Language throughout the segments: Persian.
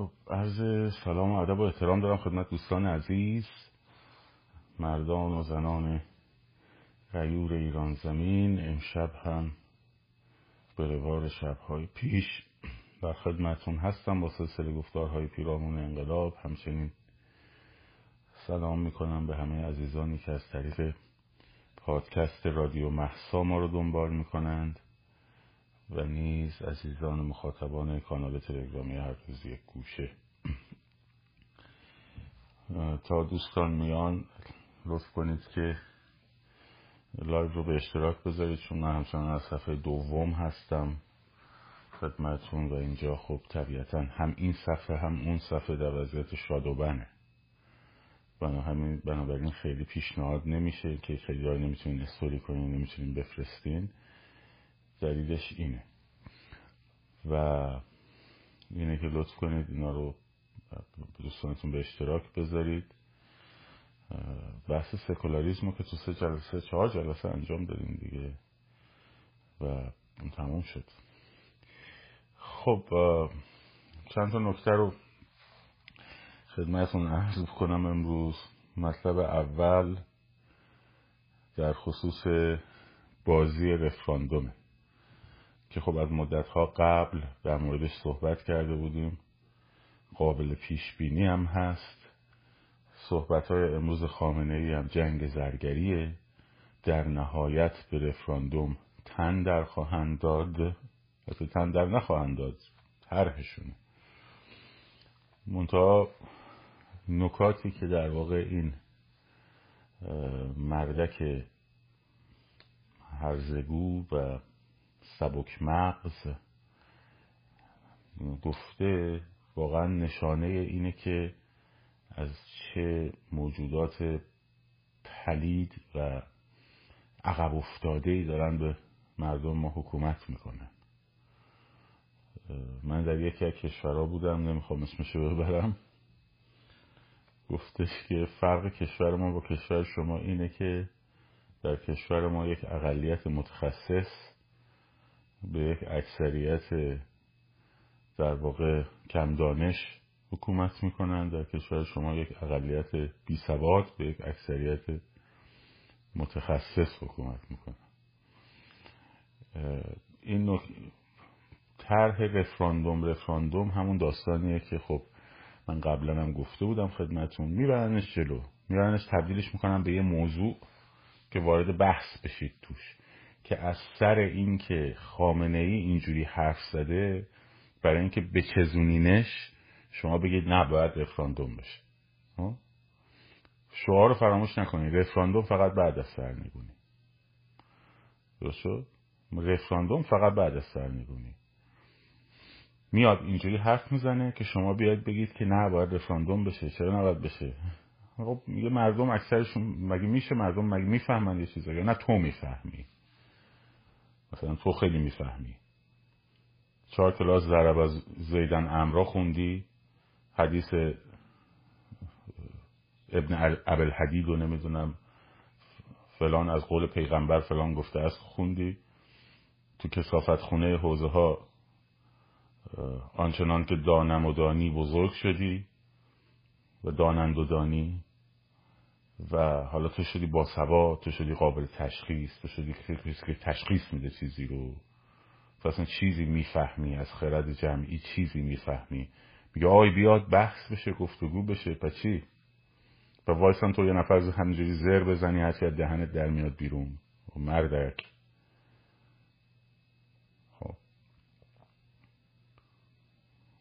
خب عرض سلام و ادب و احترام دارم خدمت دوستان عزیز مردان و زنان غیور ایران زمین. امشب هم به روار شبهای پیش در خدمتون هستم با سلسله گفتارهای پیرامون انقلاب. همچنین سلام می‌کنم به همه عزیزانی که از طریق پادکست رادیو محسا ما رو دنبال می‌کنند. و نیز عزیزان مخاطبان کانال تلگرامی هر روز یک گوشه. تا دوستان میان لطف کنید که لایو رو به اشتراک بذارید چون من همچنان از صفحه دوم هستم. خدمتون و اینجا خب طبیعتا هم این صفحه هم اون صفحه در وضعیت shadow ban ـه. بنابراین خیلی پیشنهاد نمیشه که خیلی نمی‌تونین استوری کنین نمی‌تونین بفرستین. دلیلش اینه. و اینه که لطف کنید اینا رو دوستانتون به اشتراک بذارید. بحث سکولاریزم رو که تو سه جلسه چهار جلسه انجام دادیم دیگه و اون تموم شد. خب چند تا نکته رو خدمتون عرض کنم امروز. مطلب اول در خصوص بازی رفراندومه. که خب از مدت ها قبل در موردش صحبت کرده بودیم. قابل پیش بینی هم هست. صحبت های امروز خامنه ای هم جنگ زرگریه. در نهایت به رفراندوم تن در خواهند داد. حتی تن در نخواهند داد. طرحشونه. منتها نکاتی که در واقع این مردک هرزگو و سبک مغز گفته واقعا نشانه اینه که از چه موجودات پلید و عقب افتاده ای دارن به مردم ما حکومت می‌کنن. من در یکی از کشورها بودم نمی‌خوام اسمشو ببرم. گفتش که فرق کشور ما با کشور شما اینه که در کشور ما یک اقلیت متخصص به یک اکثریت در واقع کم دانش حکومت می‌کنن. در کشور شما یک اقلیت بی سواد به یک اکثریت متخصص حکومت می‌کنن. این. طرح رفراندوم رفراندوم همون داستانیه که خب من قبلا هم گفته بودم خدمتون میبرنش جلو. میبرنش تبدیلش می‌کنن به یه موضوع که وارد بحث بشید توش. که از سر این که خامنه ای اینجوری حرف زده برای اینکه بچزونینش شما بگید نه باید رفراندوم بشه. شعار رو فراموش نکنید. رفراندوم فقط بعد از سرنگونی درست شد؟ رفراندوم فقط بعد از سرنگونی میاد اینجوری حرف می‌زنه که شما بیاید بگید که نه باید رفراندوم بشه. چرا نباید بشه؟ خب مردم اکثرشون مگه میشه مردم مگه می‌فهمن یه چیزا؟ نه تو می‌فهمی. مثلا تو خیلی می‌فهمی. چهار کلاس ضرب از زیدن امرا خوندی. حدیث ابن ابل حدید رو نمی‌دونم فلان از قول پیغمبر فلان گفته است خوندی. تو کسافت خونه حوزه ها آنچنان که دانم و دانی بزرگ شدی و دانند و دانی. و حالا تو شدی با سوا تو شدی قابل تشخیص تو شدی کسی که تشخیص میده چیزی رو. تو اصلا چیزی می‌فهمی از خرد جمعی چیزی می‌فهمی. میگه آی بیاد بحث بشه گفتگو بشه. پا چی؟ و وایسان تو یه نفر همینجوری زر بزنی هرچی از دهنت در میاد بیرون. و مردک. خب.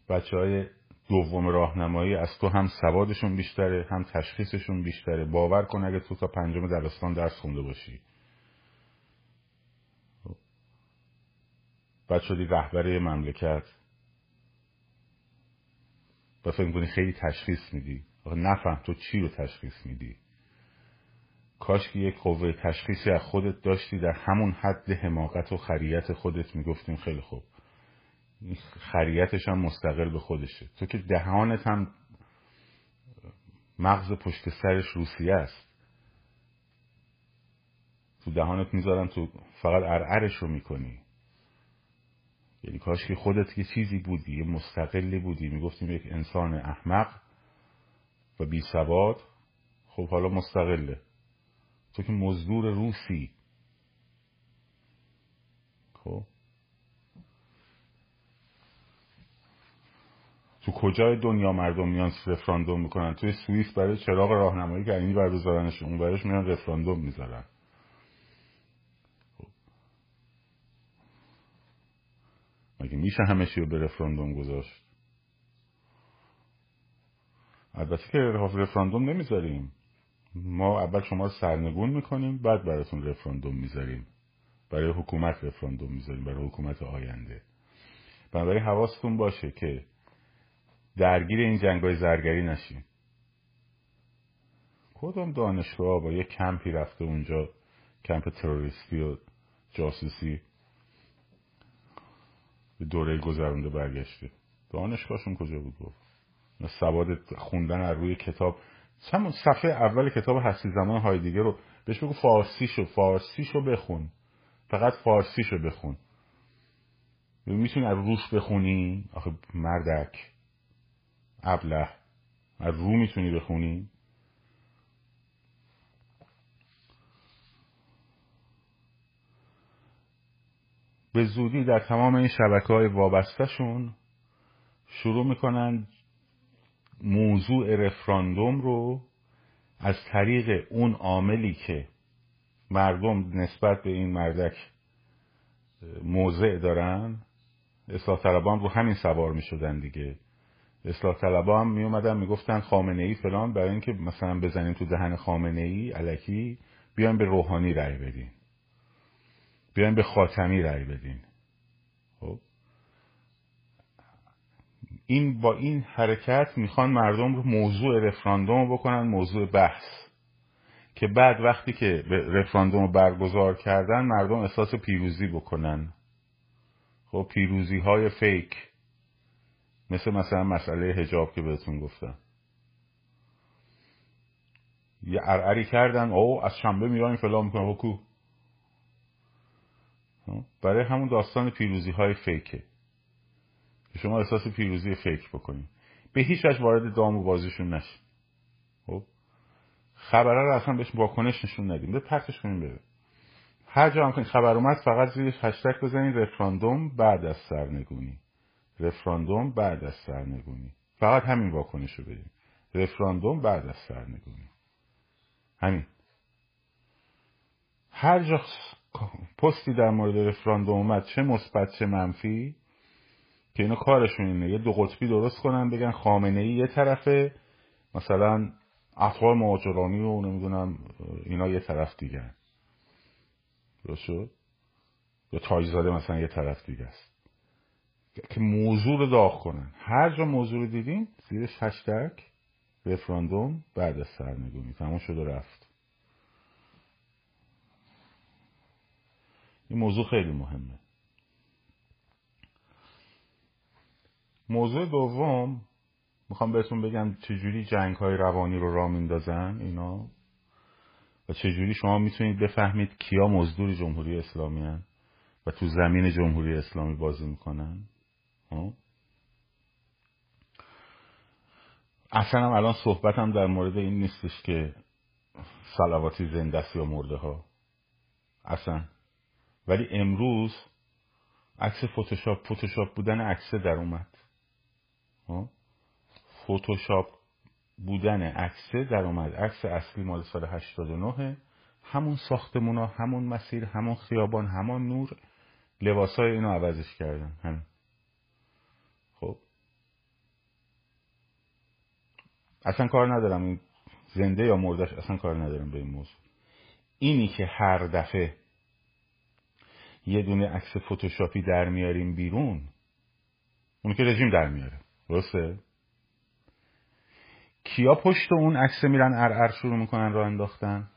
بچه های دوم راهنمایی از تو هم سوادشون بیشتره هم تشخیصشون بیشتره. باور کن اگه تو تا پنجم دبستان درس خونده باشی. بعد شدی رهبر مملکت. و فکر کنی خیلی تشخیص میدی. نفهم تو چی رو تشخیص میدی. کاش که یک قوه تشخیصی از خودت داشتی در همون حد حماقت و خریت خودت می‌گفتیم خیلی خوب. خریتش هم مستقل به خودشه. تو که دهانت هم مغز پشت سرش روسیه است. تو دهانت می‌ذارن تو فقط ارعرش رو می‌کنی. یعنی کاش که خودت یه چیزی بودی یه مستقلی بودی. می‌گفتیم یک انسان احمق و بی سواد خب حالا مستقله. تو که مزدور روسی. خب؟ تو کجای دنیا مردم میان رفراندوم می‌کنن؟ توی سوئیس برای چراغ راهنمایی که اینی بر بذارنش اون برش میان رفراندوم می‌ذارن. خب. مگه میشه همه چی رو به رفراندوم گذاشت؟ البته که رفراندوم نمی‌ذاریم. ما اول شما رو سرنگون می‌کنیم بعد براتون رفراندوم می‌ذاریم. برای حکومت رفراندوم می‌ذاریم برای حکومت آینده. بنابراین حواستون باشه که درگیر این جنگ های زرگری نشیم. کدوم دانشگاه با یه کمپی رفته اونجا کمپ تروریستی و جاسوسی. به دوره گذرونده برگشته. دانشگاهشون کجا بود؟ گفت. سواد خوندن از روی کتاب. همون صفحه اول کتاب هستی زمان هایدیگر رو بهش بگو فارسیشو فارسیشو بخون. فقط فارسیشو بخون. می‌تونی از روش بخونی؟ آخه مردک. ابله. از رو می‌تونی بخونی؟ به زودی در تمام این شبکه های وابستهشون شروع می‌کنن موضوع رفراندوم رو از طریق اون عاملی که مردم نسبت به این مردک موضع دارن اصلاح طلبان رو همین سوار می شدن دیگه. اصلاح طلبا هم می اومدن می‌گفتن خامنه ای فلان برای اینکه مثلا بزنیم تو دهن خامنه ای علکی بیایم به روحانی رأی بدین. بیایم به خاتمی رأی بدین. خب. این با این حرکت می‌خوان مردم رو موضوع رفراندوم بکنن موضوع بحث. که بعد وقتی که رفراندوم برگزار کردن مردم احساس پیروزی بکنن. خب پیروزی های فیک. مثل مثلا مسئله هجاب که بهتون گفتم. یه ارعری کردن او از شنبه میرایم فلان می‌کنه حکو؟ برای همون داستان پیروزی های فیکه شما احساس پیروزی فکر بکنید به هیچ وجه وارد دام و بازیشون نشید خب؟ خبره رو اصلا بهش واکنش نشون ندیم. به پرتش کنیم بره هر جا هم خبر اومد فقط زیرش هشتگ بزنید رفراندوم بعد از سرنگونی. رفراندوم بعد از سرنگونی. فقط همین واکنش رو بدیم. رفراندوم بعد از سرنگونی. همین. هر جا پستی در مورد رفراندوم اومد چه مثبت چه منفی که اینا کارشون اینه. یه دو قطبی درست کنن بگن خامنه ای یه طرفه. مثلا اطوار مهاجرانی و نمی‌دونم اینا یه طرف دیگه. درست شد؟ یا تاجزاده مثلا یه طرف دیگه است. که موضوع رو داغ کنن. هر جا موضوع رو دیدین زیرش هشتگ رفراندوم بعد از سرنگونی. تموم شد و رفت. این موضوع خیلی مهمه. موضوع دوم می‌خوام بهتون بگم چجوری جنگ های روانی رو را میندازن اینا؟ و چجوری شما می‌تونید بفهمید کیا مزدور جمهوری اسلامی هن و تو زمین جمهوری اسلامی بازی می‌کنن؟ اصلا هم الان صحبتم در مورد این نیستش که سلواتی زنده یا مرده ها. اصلا. ولی امروز عکس فتوشاپ فتوشاپ بودن عکسه در اومد. فتوشاپ بودن عکسه در اومد. عکس اصلی مال سال 89 همون ساختمون ها همون مسیر همون خیابان همون نور لباسای اینو عوضش کردن. همین خب اصلا کار ندارم این زنده یا مردش اصلا کار ندارم به این موضوع. اینی که هر دفعه یه دونه عکس فتوشاپی در میاریم بیرون اون که رژیم در میاره. درسته؟ کیا پشت اون عکس میرن ار شروع می‌کنن را انداختن؟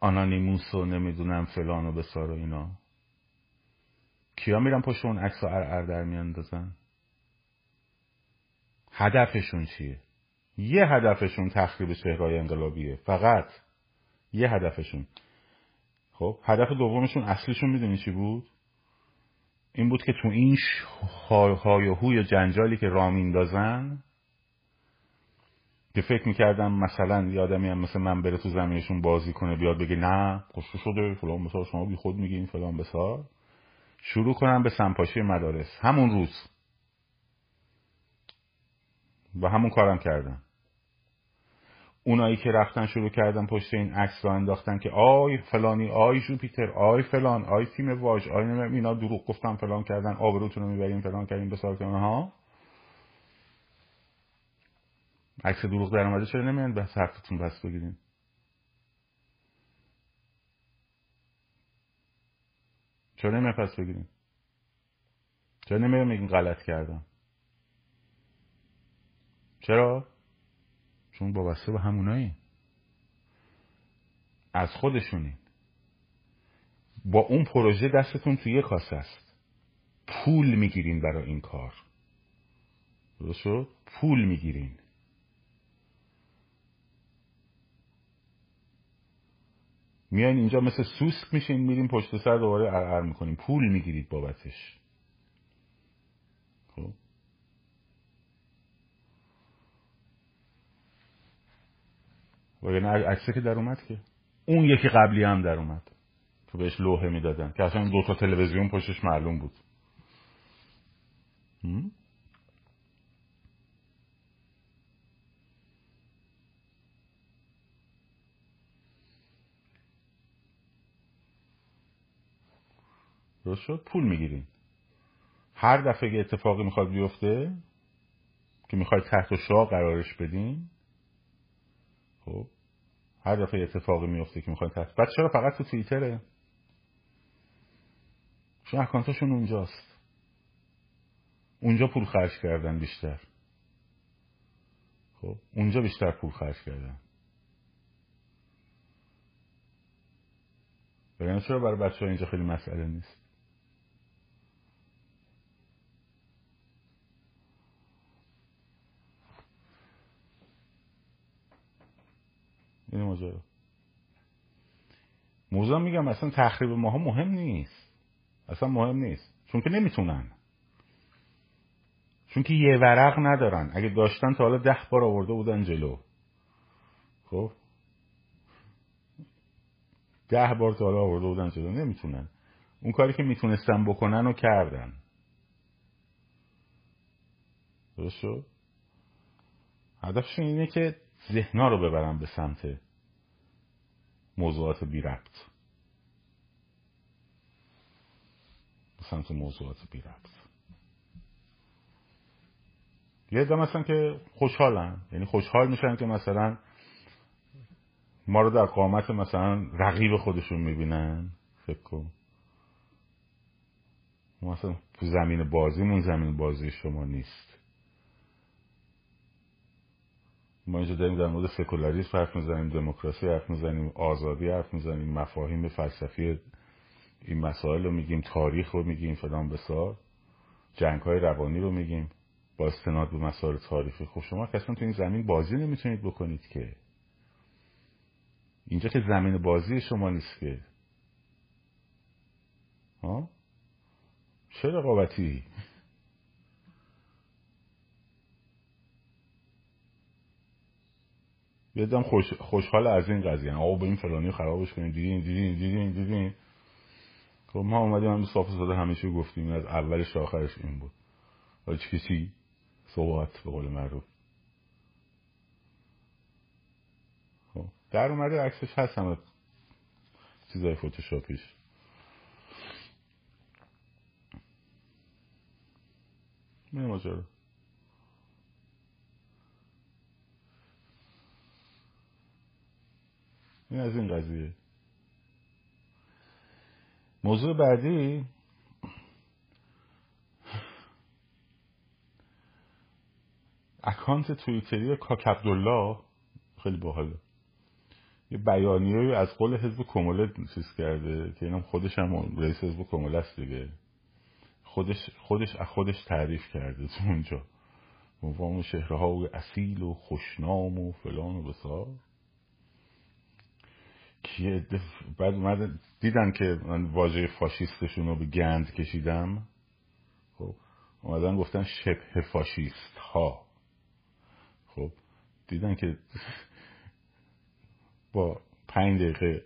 آنانیموس و نمی‌دونم فلان و بسار و اینا. کیا میرن پشت اون عکس و ار در میاندازن؟ هدفشون چیه؟ یه هدفشون تخریب چهرهای انقلابیه فقط. یه هدفشون. خب هدف دومشون اصلیشون می‌دونی چی بود؟ این بود که تو این های و هوی جنجالی که راه میندازن که فکر می‌کردم مثلا یه آدمی هم مثل من بره تو زمینشون بازی کنه بیاد بگه نه کشته شده فلان بسار شما بی خود میگین فلان بسار. شروع کنم به سمپاشی مدارس. همون روز. و همون کارم کردم. اونایی که رفتن شروع کردن پشت این عکس را انداختن که آی فلانی آی جوپیتر آی فلان آی تیم واژ آی نمیم اینا دروغ گفتن فلان کردن آبروتون رو می‌بریم فلان کردیم بسار کنه ها عکس دروغ در اومده چرا نمیان به حرفتون پس بگیرین. چرا نمیان پس بگیرین. چرا نمیان میگین غلط کردم. چرا؟ چون وابسته به همونایی. از خودشونین با اون پروژه دستتون توی یه کاسه است. پول می‌گیرین برای این کار. درست شد؟ پول می‌گیرین. میاین اینجا مثل سوسک میشین میریم پشت سر دوباره ارعر می‌کنیم پول می‌گیرید بابتش خب و یعنی عکسه که در اومد که؟ اون یکی قبلی هم در اومد. که بهش لوحه می‌دادن. که اصلا دو تا تلویزیون پشتش معلوم بود. درست شد؟ پول می‌گیرین. هر دفعه که اتفاقی می‌خواد بیفته که می‌خواید تحت شاه قرارش بدین خب هر دفعه اتفاقی میفته که می‌خواید تحت بعد چرا فقط تو توییتره چون اکانتشون اونجاست. اونجا پول خرج کردن بیشتر. خب اونجا بیشتر پول خرج کردن. بگن چرا برای بچه ها اینجا خیلی مسئله نیست؟ این ماجرا موضوع میگم اصلا تخریب ماها مهم نیست. اصلا مهم نیست. چون که نمی‌تونن. چون که یه ورق ندارن. اگه داشتن تا حالا ده بار آورده بودن جلو. خب؟ ده بار تا حالا آورده بودن جلو. نمی‌تونن. اون کاری که می‌تونستن بکنن و کردن. درست شد؟ هدفشون اینه که ذهنا رو ببرن به سمت موضوعات بی ربط. به سمت موضوعات بی ربط. یه دم مثلا که خوشحالن یعنی خوشحال میشن که مثلا ما رو در قامت مثلا رقیب خودشون می‌بینن فکر کن. مثلا تو زمین بازیمون زمین بازی شما نیست. ما اینجا داریم در مورد سکولاریسم حرف می‌زنیم دموکراسی حرف می‌زنیم آزادی حرف می‌زنیم مفاهیم فلسفی این مسائل رو میگیم تاریخ رو میگیم فلان بسار. جنگ های روانی رو میگیم. با استناد به مسائل تاریخی. خب شما کسان تو این زمین بازی نمی‌تونید بکنید که. اینجا که زمین بازی شما نیست که. ها؟ چه رقابتی؟ یه خوش، خوشحال از این قضیه آقا این فلانی خرابش کنیم. دیدین دیدین دیدین دیدین. خب ما اومدیم هم صاف ساده همیشه گفتیم. از اولش آخرش این بود. ولی کسی صحبت به قول معروف. خب. در اومده عکسش هست همه چیزای فوتوشاپیش من ماجرا این از این قضیه. موضوع بعدی اکانت توییتری کاک عبدالله خیلی باحاله. یه بیانیه از قول حزب کموله چیز کرده که اینم خودش هم رئیس حزب کموله است دیگه. خودش خودش خودش تعریف کرده تو اونجا. مفهوم شهرها اصیل و خوشنام و فلان و بسار که بعد اومدن دیدن که من واژه فاشیستشون رو به گند کشیدم. خب اومدن گفتن شبه فاشیست ها خب دیدن که با پنج دقیقه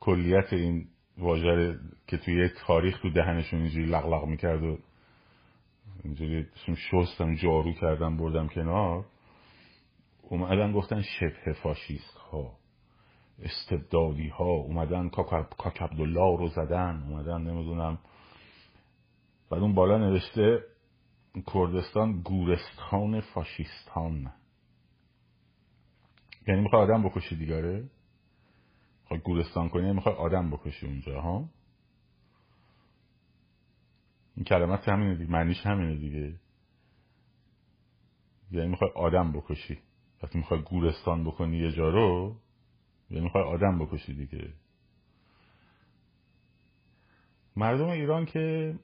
کلیت این واژه که توی تاریخ تو دهنشون اینجوری لغلق می‌کرد و اینجوری شستم جارو کردم بردم کنار. اومدن گفتن شبه فاشیست ها استبدادی ها اومدن کاک عبدالله رو زدن اومدن نمی‌دونم. بعد اون بالا نوشته کردستان گورستان فاشیستان. یعنی می‌خوای آدم بکشی دیگره؟ می‌خوای گورستان کنی می‌خوای آدم بکشی اونجا ها؟ این کلمت همینه دیگه معنیش همینه دیگه. یعنی می‌خوای آدم بکشی. وقتی می‌خوای گورستان بکنی یه جا رو یعنی می‌خوای آدم بکشی دیگه مردم ایران که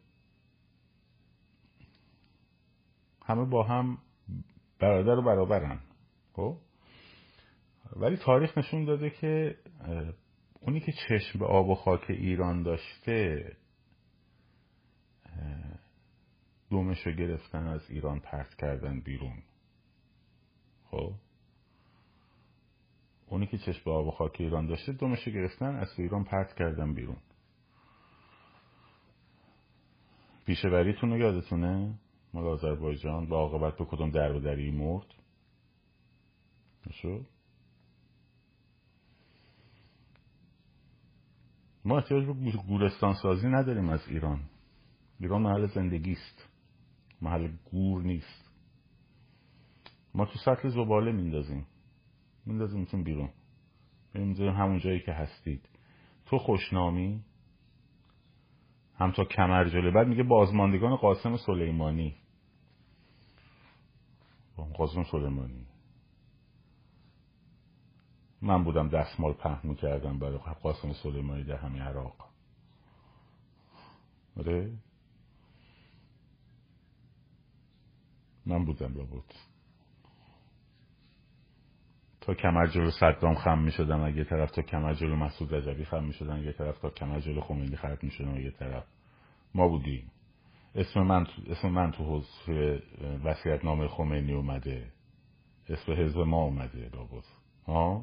همه با هم برادر و برابرن خب؟ ولی تاریخ نشون داده که اونی که چشم به آب و خاک ایران داشته دومشو گرفتن از ایران پرت کردن بیرون خب؟ اونی که چشم به آب و خاک ایران داشته دومشو گرفتن از ایران پرت کردن بیرون. پیشوریتون رو یادتونه؟ مال آذربایجان با عاقبت به کدوم در دری مرد؟ ما احتیاج به گورستان سازی نداریم از ایران. ایران محل زندگی است. محل گور نیست. ما تو سطل زباله میندازیم. میندازیمتون بیرون. میندازیم همون جایی که هستید. تو خوشنامی؟ هم تا کمر جلو بعد میگه بازماندگان قاسم سلیمانی. قاسم سلیمانی. من بودم دستمال پهن می‌کردم برای قاسم سلیمانی در همین عراق. آره؟ من بودم بود تا کمر جلو صدام خم می شدم اگه طرف تا کمر جلو مسعود رجبی خم می شدن یه طرف تا کمر جلو خمینی خرد می شدن یه طرف. ما بودیم. اسم من اسم من تو حوزه وسیعت نامه خمینی اومده. اسم حزب ما اومده لابد ها؟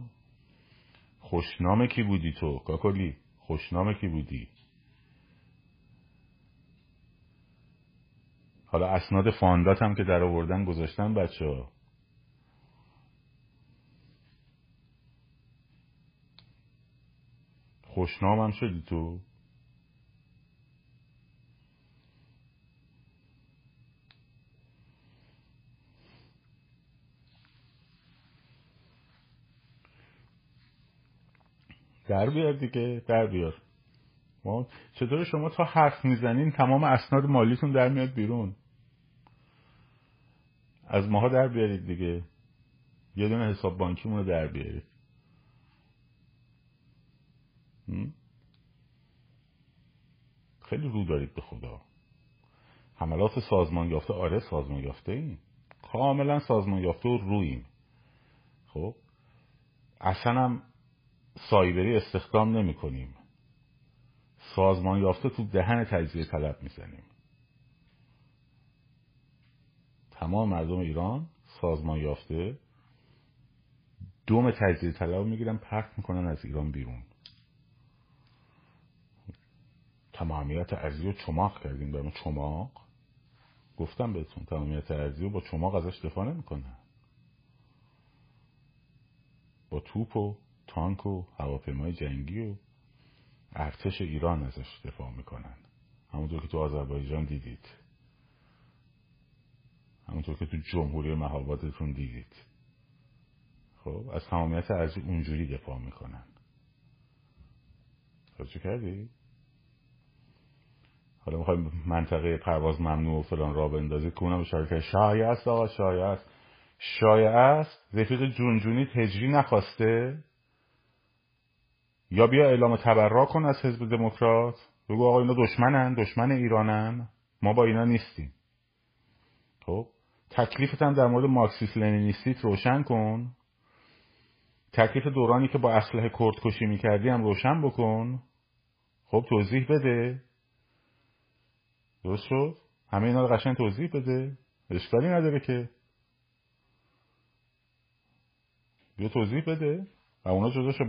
خوشنامه کی بودی تو کاکلی؟ خوشنامه کی بودی؟ حالا اسناد فاندات هم که در آوردن گذاشتن بچه ها خوشنام هم شدی تو؟ در بیار دیگه در بیار. چطور شما تا حرف می‌زنین تمام اسناد مالیتون در میاد بیرون؟ از ماها در بیارید دیگه. یه دونه حساب بانکیمون رو در بیارید. خیلی رو دارید به خدا. حملات سازمان یافته آره سازمان یافته این کاملا سازمان یافته و رویم خب؟ اصلا هم سایبری استخدام نمی کنیم. سازمان یافته تو دهن تجزیه طلب می‌زنیم تمام مردم ایران سازمان یافته دوم تجزیه طلب می‌گیرن پرت می‌کنن از ایران بیرون. تمامیت ارزی رو چماق کردیم به چماق. گفتم بهتون تمامیت ارزی رو با چماق ازش دفاع نمی‌کنن. با توپ و تانک و هواپیمای جنگی و ارتش ایران ازش دفاع می‌کنن. همونطور که تو آذربایجان دیدید. همونطور که تو جمهوری مهابادتون دیدید. خب از تمامیت ارزی اونجوری دفاع می‌کنن. توجه کردی؟ حالا می‌خوای منطقه پرواز ممنوع و فلان را بندازی که اونم اشاره کرد شایع است آقا شایع است شایع است رفیق جونجونی تجری نخواسته. یا بیا اعلام تبرا کن از حزب دموکرات. بگو آقا اینا دشمنن دشمن ایرانن. ما با اینا نیستیم. خب تکلیفت هم در مورد مارکسیس لنینیستیت روشن کن. تکلیف دورانی که با اسلحه کرد کشی می‌کردی هم روشن بکن. خب توضیح بده. درست شد؟ همه اینا رو قشنگ توضیح بده. اشکالی نداره که. بیا توضیح بده. و اونا جدا شد.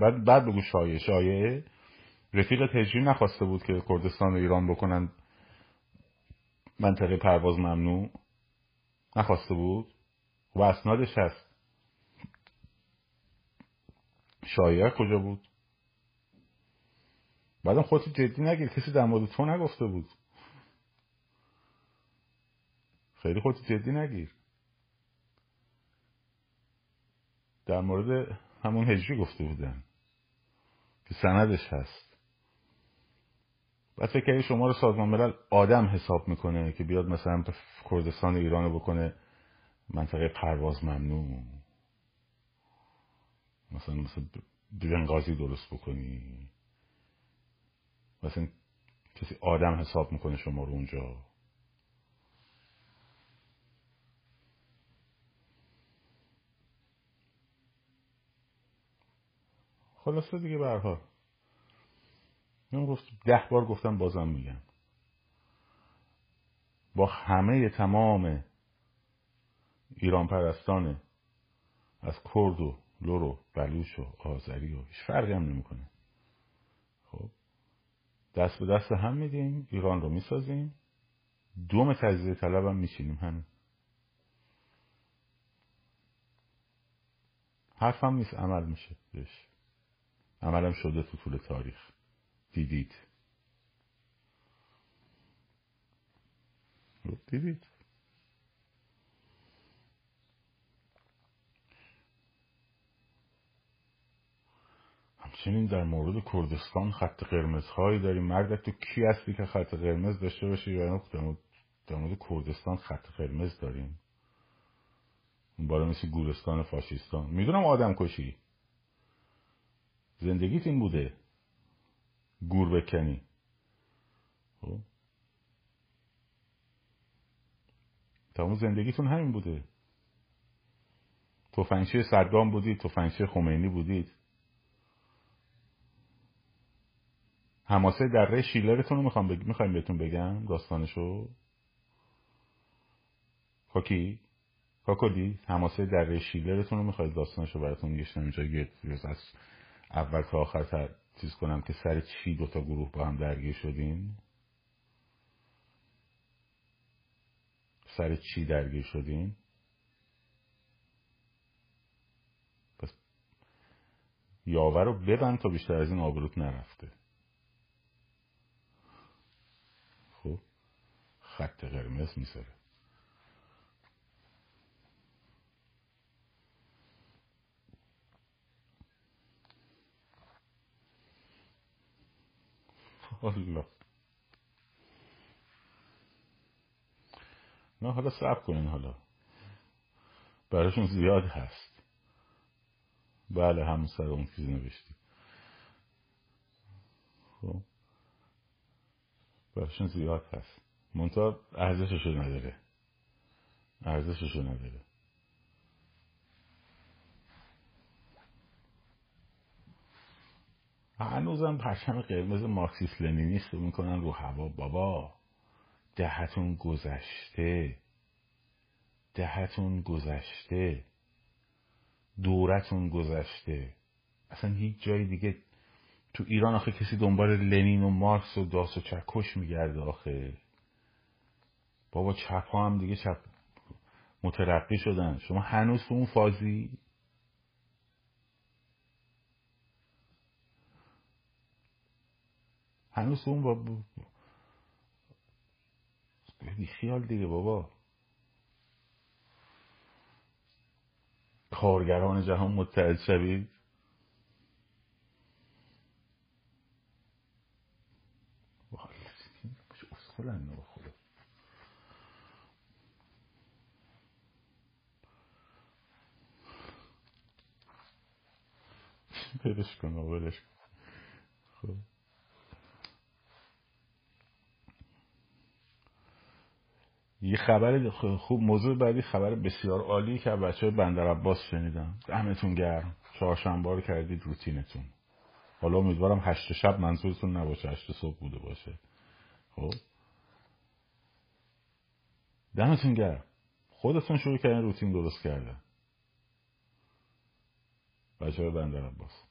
بعد, بعد بگو شایعه. شایعه رفیق تجری نخواسته بود که کردستان و ایران بکنن. منطقه پرواز ممنوع. نخواسته بود. و اسنادش هست. شایعه کجا بود؟ بعدم خودت جدی نگیر. کسی در مورد تو نگفته بود. خیلی خودت جدی نگیر در مورد همون هجری گفته بودن که سندش هست. بعد فکر شما رو سازمان ملل آدم حساب می‌کنه که بیاد مثلا کردستان ایران رو بکنه منطقه پرواز ممنوع. مثلا مثلا بنغازی درست بکنی. مثلا کسی آدم حساب می‌کنه شما رو اونجا. خلاصه دیگه برها من گفت ده بار گفتم بازم میگم. با همه تمام ایران پرستانه از کرد و لور و بلوش و آذری و هیچ فرقی هم نمی‌کنه. خب دست به دست هم میدیم ایران رو می‌سازیم. دوم تجزیه طلب هم میچینیم همین. حرف هم نیست عمل میشه بهش. عملم شده تو طول تاریخ. دیدید. دیدید. همچنین در مورد کردستان خط قرمزهایی داریم. مردک تو کی هستی که خط قرمز داشته باشی؟ یا در مورد کردستان خط قرمز داریم. اون بالا مثل گورستان فاشیستان. می‌دونم آدم کشی زندگیت این بوده. گور بکنی. خب. تمام زندگیتون همین بوده. توفنگچی صدام بودید توفنگچی خمینی بودید. حماسه دره شیلرتون رو می‌خوام بگ... می‌خوایم بهتون بگم داستانشو. کاکی؟ کاکودی حماسه دره شیلرتون رو می‌خواید داستانشو براتون گشتم اینجا از اول تا آخر چیز کنم که سر چی دوتا گروه با هم درگیر شدین سر چی درگیر شدین پس یاور رو ببند تا بیشتر از این آبروت نرفته. خب خط قرمز میسره الله نه حالا صبر کنین حالا. براشون زیاد هست. بله هم سر اون چیز نوشتی خب. براشون زیاد هست. منتها ارزششو نداره. ارزششو نداره. هنوزم پرچم قرمز مارکسیس لنینیست می‌کنن رو هوا بابا. دهتون گذشته. دهتون گذشته. دورتون گذشته. اصلا هیچ جای دیگه تو ایران آخه کسی دنبال لنین و مارکس و داس و چکش میگرده آخه. بابا چپ ها هم دیگه چپ مترقی شدن. شما هنوز تو اون فازی هنوز اون با بی خیال دیگه بابا. کارگران جهان متحد شوید. برش کن برش کن. خب. یه خبر خوب موضوع بعدی خبر بسیار عالی که بچه بندر عباس شنیدم. دمتون گرم. چهارشنبه رو کردید روتینتون. حالا امیدوارم هشت شب منظورتون نباشه هشت صبح بوده باشه. خب؟ دمتون گرم. خودتون شروع کردن روتین درست کردن. بچه بندر عباس.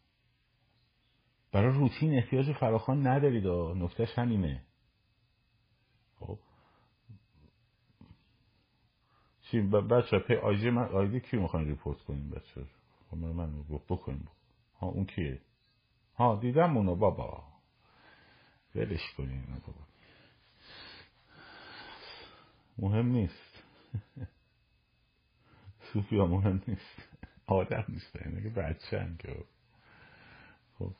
برای روتین احتیاج فراخان ندارید نکتهش همینه خب چی بچه پی آیدی من آیدی کی می‌خواین ریپورت کنیم بچه؟ خب من من بکنیم. ها اون کیه؟ ها دیدم اونو بابا. ولش کنیم بابا مهم نیست. سوفیا مهم نیست. آدم نیست. اینه که بچه هم که. خب.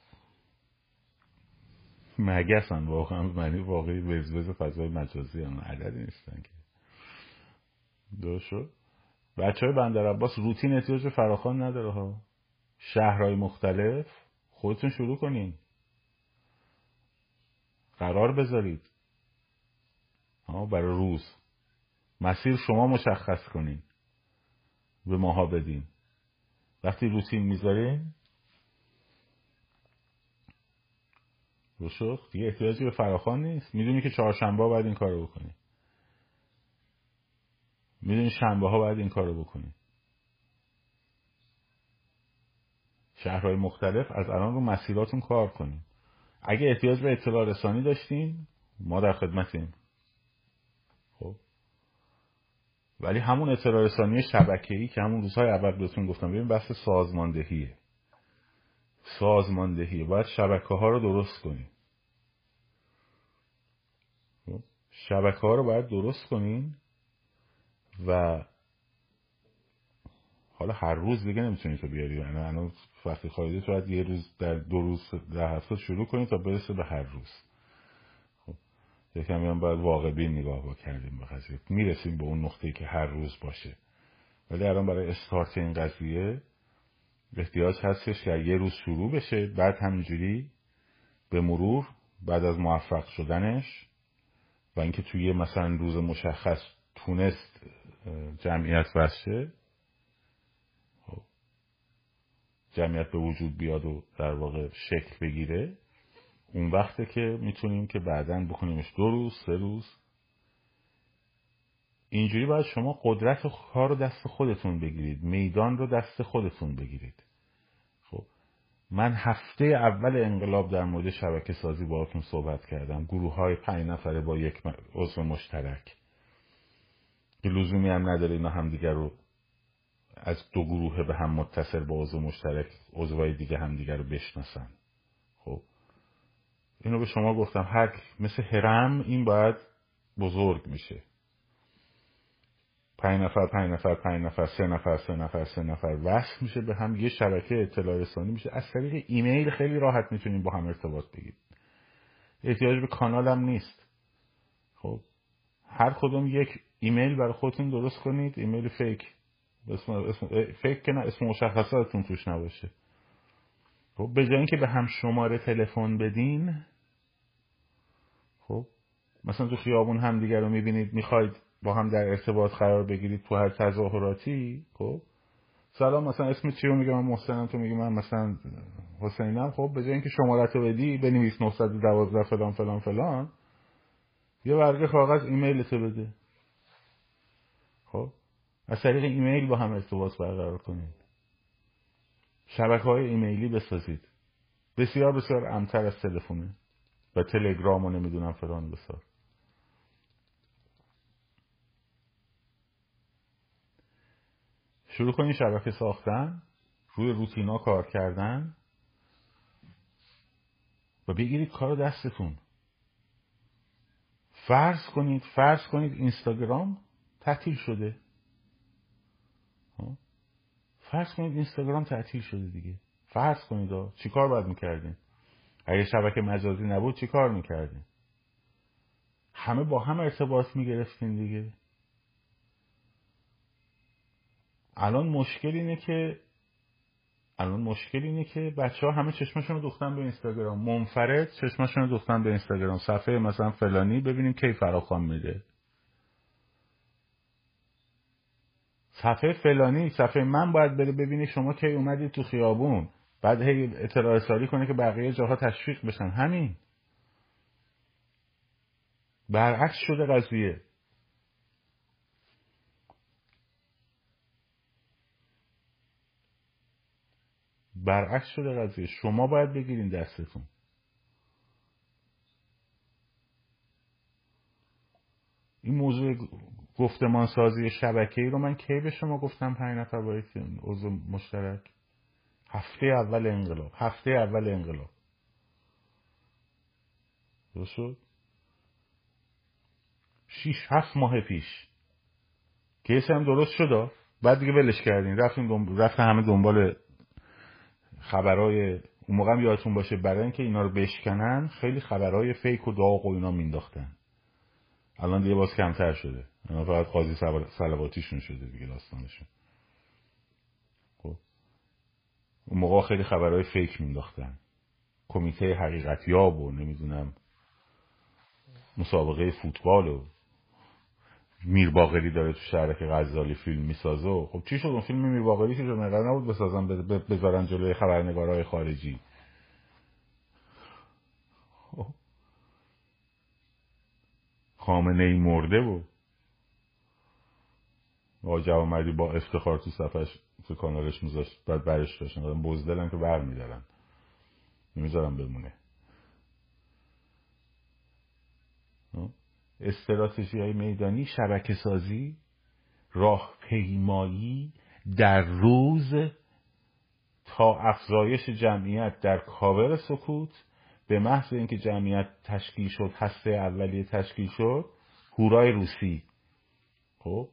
مگسن واقعا معنی واقعی وزوز فضای مجازی هم عددی نیستن که. دو شد؟ بچه های بندر عباس روتین احتیاج فراخان نداره ها. شهرهای مختلف؟ خودتون شروع کنین. قرار بذارید. ها برای روز. مسیر شما مشخص کنین. به ماها بدین. وقتی روتین می‌ذارین؟ روشخ دیگه احتیاجی به فراخان نیست. می‌دونی که چهارشنبه باید این کارو بکنی. می‌دونی شنبه ها باید این کارو بکنی. شهرهای مختلف از الان رو مسیراتون کار کنیم اگه احتیاج به اطلاع رسانی داشتین ما در خدمتیم. خب؟ ولی همون اطلاع رسانی شبکه‌ای که همون روزهای اول بهتون گفتم ببین بحث سازماندهیه. سازماندهیه. باید شبکه ها رو درست کنیم خب؟ شبکه ها رو باید درست کنین. و حالا هر روز دیگه نمی‌تونی تو بیاری. یعنی الان وقتی خواهیده تو یه روز در دو روز در هفته شروع کنی تا برسه به هر روز. خب یکم هم باید واقع بین نگاه بکردیم به قضیه. می‌رسیم به اون نقطه که هر روز باشه. ولی الان برای استارت این قضیه احتیاج هستش که یه روز شروع بشه بعد همینجوری به مرور بعد از موفق شدنش و اینکه توی مثلا روز مشخص تونست جمعیت بشه خب. جمعیت به وجود بیاد و در واقع شکل بگیره. اون وقته که می‌تونیم که بعدا بکنیمش دو روز سه روز. اینجوری باید شما قدرت کار رو دست خودتون بگیرید میدان رو دست خودتون بگیرید. خب من هفته اول انقلاب در مورد شبکه سازی باهاتون صحبت کردم. گروه های نفره با یک عضو مشترک. که لزومی هم نداره اینا همدیگر رو از دو گروه به هم متصل با عضو مشترک عضوهای دیگه همدیگر رو بشناسن. خب. اینو به شما گفتم هر مثل هرم این باید بزرگ میشه. پنج نفر پنج نفر پنج نفر سه نفر سه نفر سه نفر وصل میشه به هم یه شبکه اطلاع رسانی میشه. از طریق ایمیل خیلی راحت می‌تونیم با هم ارتباط بگیریم. احتیاج به کانال هم نیست. خب. هر کدوم یک ایمیل برای خودتون درست کنید. ایمیل fake. اسم, اسم fake که نه اسم مشخصاتتون توش نباشه. خب به جای اینکه به هم شماره تلفن بدین خب مثلا تو خیابون هم دیگر رو می‌بینید می‌خواید با هم در ارتباط قرار بگیرید تو هر تظاهراتی خب. سلام مثلا اسم چی رو میگم من محسنم تو میگی من مثلا حسینم. خب به جای اینکه شماره رو بدی بنویس 912 فلان فلان فلان. یه ورقه کاغذ ایمیلتو بده. خب؟ از طریق ایمیل با هم ارتباط برقرار کنید. شبکه های ایمیلی بسازید. بسیار بسیار امتر از تلفونه و تلگرام و نمی‌دونم فلان بسار. شروع کنید شبکه ساختن. روی روتینا کار کردن. و بگیرید کار دستتون. فرض کنید فرض کنید اینستاگرام تعطیل شده. فرض کنید اینستاگرام تعطیل شده دیگه. فرض کنید چیکار باید می‌کردین؟ اگه شبکه مجازی نبود چیکار می‌کردین؟ همه با هم ارتباط می‌گرفتین دیگه. الان مشکل اینه که الان مشکل اینه که بچه ها همه چشمشون رو دوختن به اینستاگرام. منفرد چشمشون رو دوختن به اینستاگرام. صفحه مثلا فلانی ببینیم کی فراخوان میده. صفحه فلانی صفحه من باید بره ببینی شما کی اومدی تو خیابون. بعد هی اطلاع رسانی کنه که بقیه جاها تشویق بشن. همین. برعکس شده قضیه. برعکس شده قضیه. شما باید بگیرین دستتون. این موضوع گفتمان سازی شبکه ای رو من کی به شما گفتم پنج نفر باید عضو مشترک. هفته اول انقلاب. هفته اول انقلاب. درست شد؟ شیش هفت ماه پیش. کیس هم درست شد بعد دیگه ولش کردین. رفتیم دنب... رفت همه دنبال خبرای اون موقع هم یادتون باشه برای اینکه اینا رو بشکنن خیلی خبرهای فیک و داغ و اینا مینداختن. الان دیگه باز کمتر شده. فقط قاضی سلواتیشون شده دیگه داستانشون. خب. اون موقع خیلی خبرهای فیک مینداختن کمیته حقیقتیاب و نمی‌دونم مسابقه فوتبال و میر باقری داره تو شهرک غزالی فیلم می‌سازه خب چی شد؟ اون فیلم میر باقری که شد؟ نبود بسازن بذارن جلوی خبرنگارهای خارجی. خب. خامنه ای مرده بود آقا آمدی با افتخار تو صفحش تو کانالش میذاشت بعد برش داشتن. بزدلن که بر میدارن نمی‌ذارن بمونه. استراتژی های میدانی شبکه سازی راه پیمایی در روز تا افزایش جمعیت در کاور سکوت. به محض اینکه جمعیت تشکیل شد هسته اولیه تشکیل شد هورای روسی. خب؟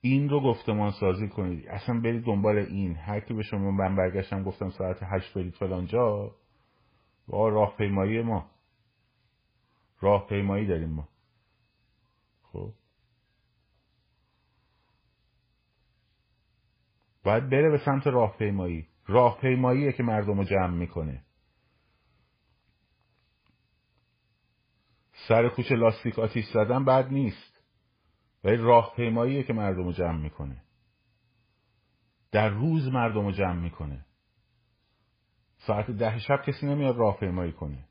این رو گفتمان سازی کنید. اصلا برید دنبال این. هر کی به شما من برگشتم گفتم ساعت هشت برید فلان جا راهپیمایی ما. راهپیمایی داریم ما. خب. باید بره به سمت راهپیمایی. راهپیماییه که مردم رو جمع می‌کنه. سر کوچه لاستیک آتیش زدن بد نیست. ولی راهپیماییه که مردم رو جمع می‌کنه. در روز مردم رو جمع می‌کنه. ساعت ده شب کسی نمیاد راهپیمایی کنه.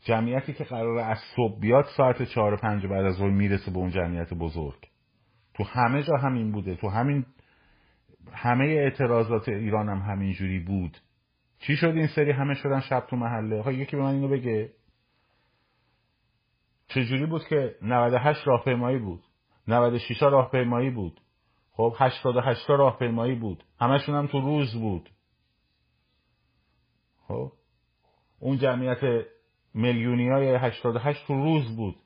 جمعیتی که قرار از صبح بیاد ساعت چهار پنج بعد از ظهر می‌رسه به اون جمعیت بزرگ. تو همه جا همین بوده. تو همین همه اعتراضات ایران هم همینجوری بود. چی شد این سری همه شدن شب تو محله؟ ها یکی به من اینو بگه. چجوری بود که 98 راهپیمایی بود؟ 96 راهپیمایی بود؟ خب 88 راهپیمایی بود. همشون هم تو روز بود. خب اون جمعیت میلیونی های 88 تو روز بود.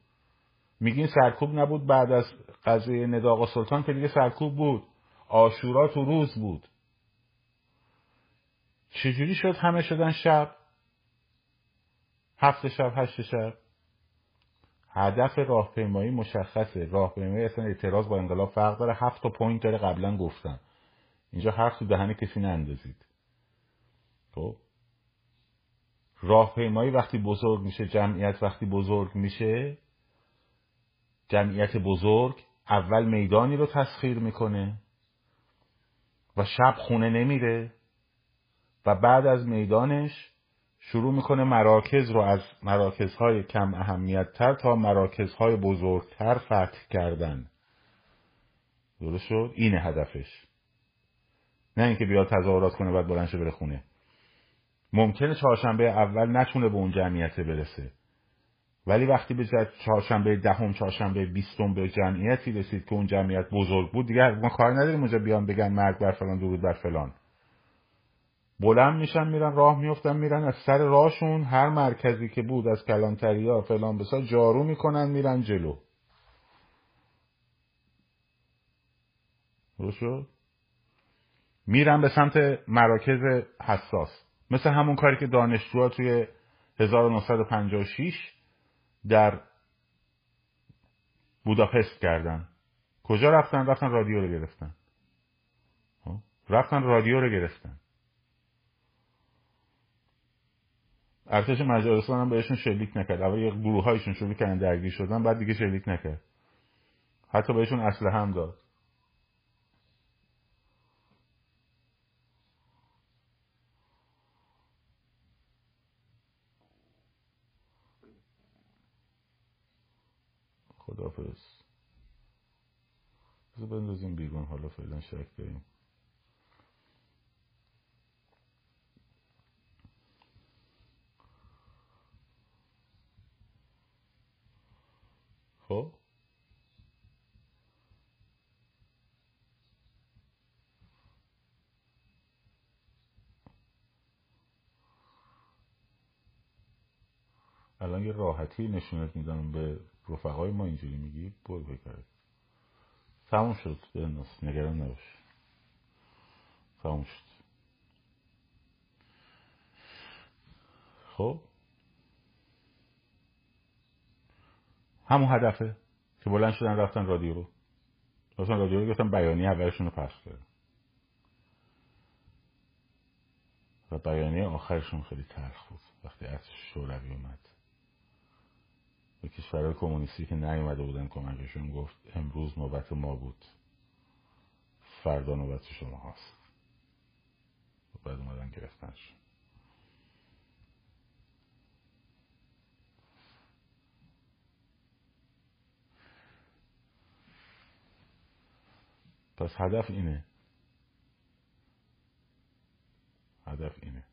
میگین سرکوب نبود بعد از قضیه نداغ سلطان که دیگه سرکوب بود. آشورا تو روز بود. چجوری شد همه شدن شب؟ هفت شب هشت شب. هدف راهپیمایی مشخصه. راهپیمایی اصلا اعتراض با انقلاب فرق داره. هفت تا point داره قبلا گفتم اینجا حرف تو دهن کسی نندازید. خب؟ راهپیمایی وقتی بزرگ میشه جمعیت وقتی بزرگ میشه جمعیت بزرگ اول میدانی رو تسخیر می‌کنه و شب خونه نمیره. و بعد از میدانش شروع می‌کنه مراکز رو از مراکزهای کم اهمیت تر تا مراکزهای بزرگتر فتح کردن. درست شد؟ اینه هدفش. نه اینکه بیاد تظاهرات کنه بعد بلنشه بره خونه. ممکنه چهارشنبه اول نتونه به اون جمعیت برسه. ولی وقتی به چهارشنبه دهم چهارشنبه بیستم به جمعیتی رسید که اون جمعیت بزرگ بود دیگه ما کار نداریم اونجا بیان بگن مرگ بر فلان درود بر فلان. بلند میشن میرن راه میفتن میرن از سر راهشون. هر مرکزی که بود از کلانتریا فلان بسا جارو می‌کنن میرن جلو. شد؟ میرن به سمت مراکز حساس. مثل همون کاری که دانشجوها توی 1956 در بوداپست کردن. کجا رفتن؟ رفتن رادیو رو گرفتن. خب؟ رفتن رادیو رو گرفتن. ارتش مجارستان هم بهشون شلیک نکرد. اول یه گروه هایشون شروع کردن درگیر شدن بعد دیگه شلیک نکرد. حتی بهشون اسلحه هم داد. خدافز بندازیم بیرون حالا فعلا شک داریم. خب؟ الان یه راحتی نشونت میدم به رفقای ما اینجوری میگی برو بکرد تموم شد بنداز نگران نباش. تموم شد. خب؟ همون هدفه که بلند شدن رفتن رادیو رو. رفتن رادیو رو گفتن بیانیه اولشون رو پخش کردن. و بیانیه آخرشون خیلی تلخ بود. وقتی از شوروی اومد. به کشورهای کمونیستی که نیومده بودن کمکشون گفت امروز نوبت ما بود. فردا نوبت شما هست بعد اومدن گرفتنش. پس هدف اینه. هدف اینه.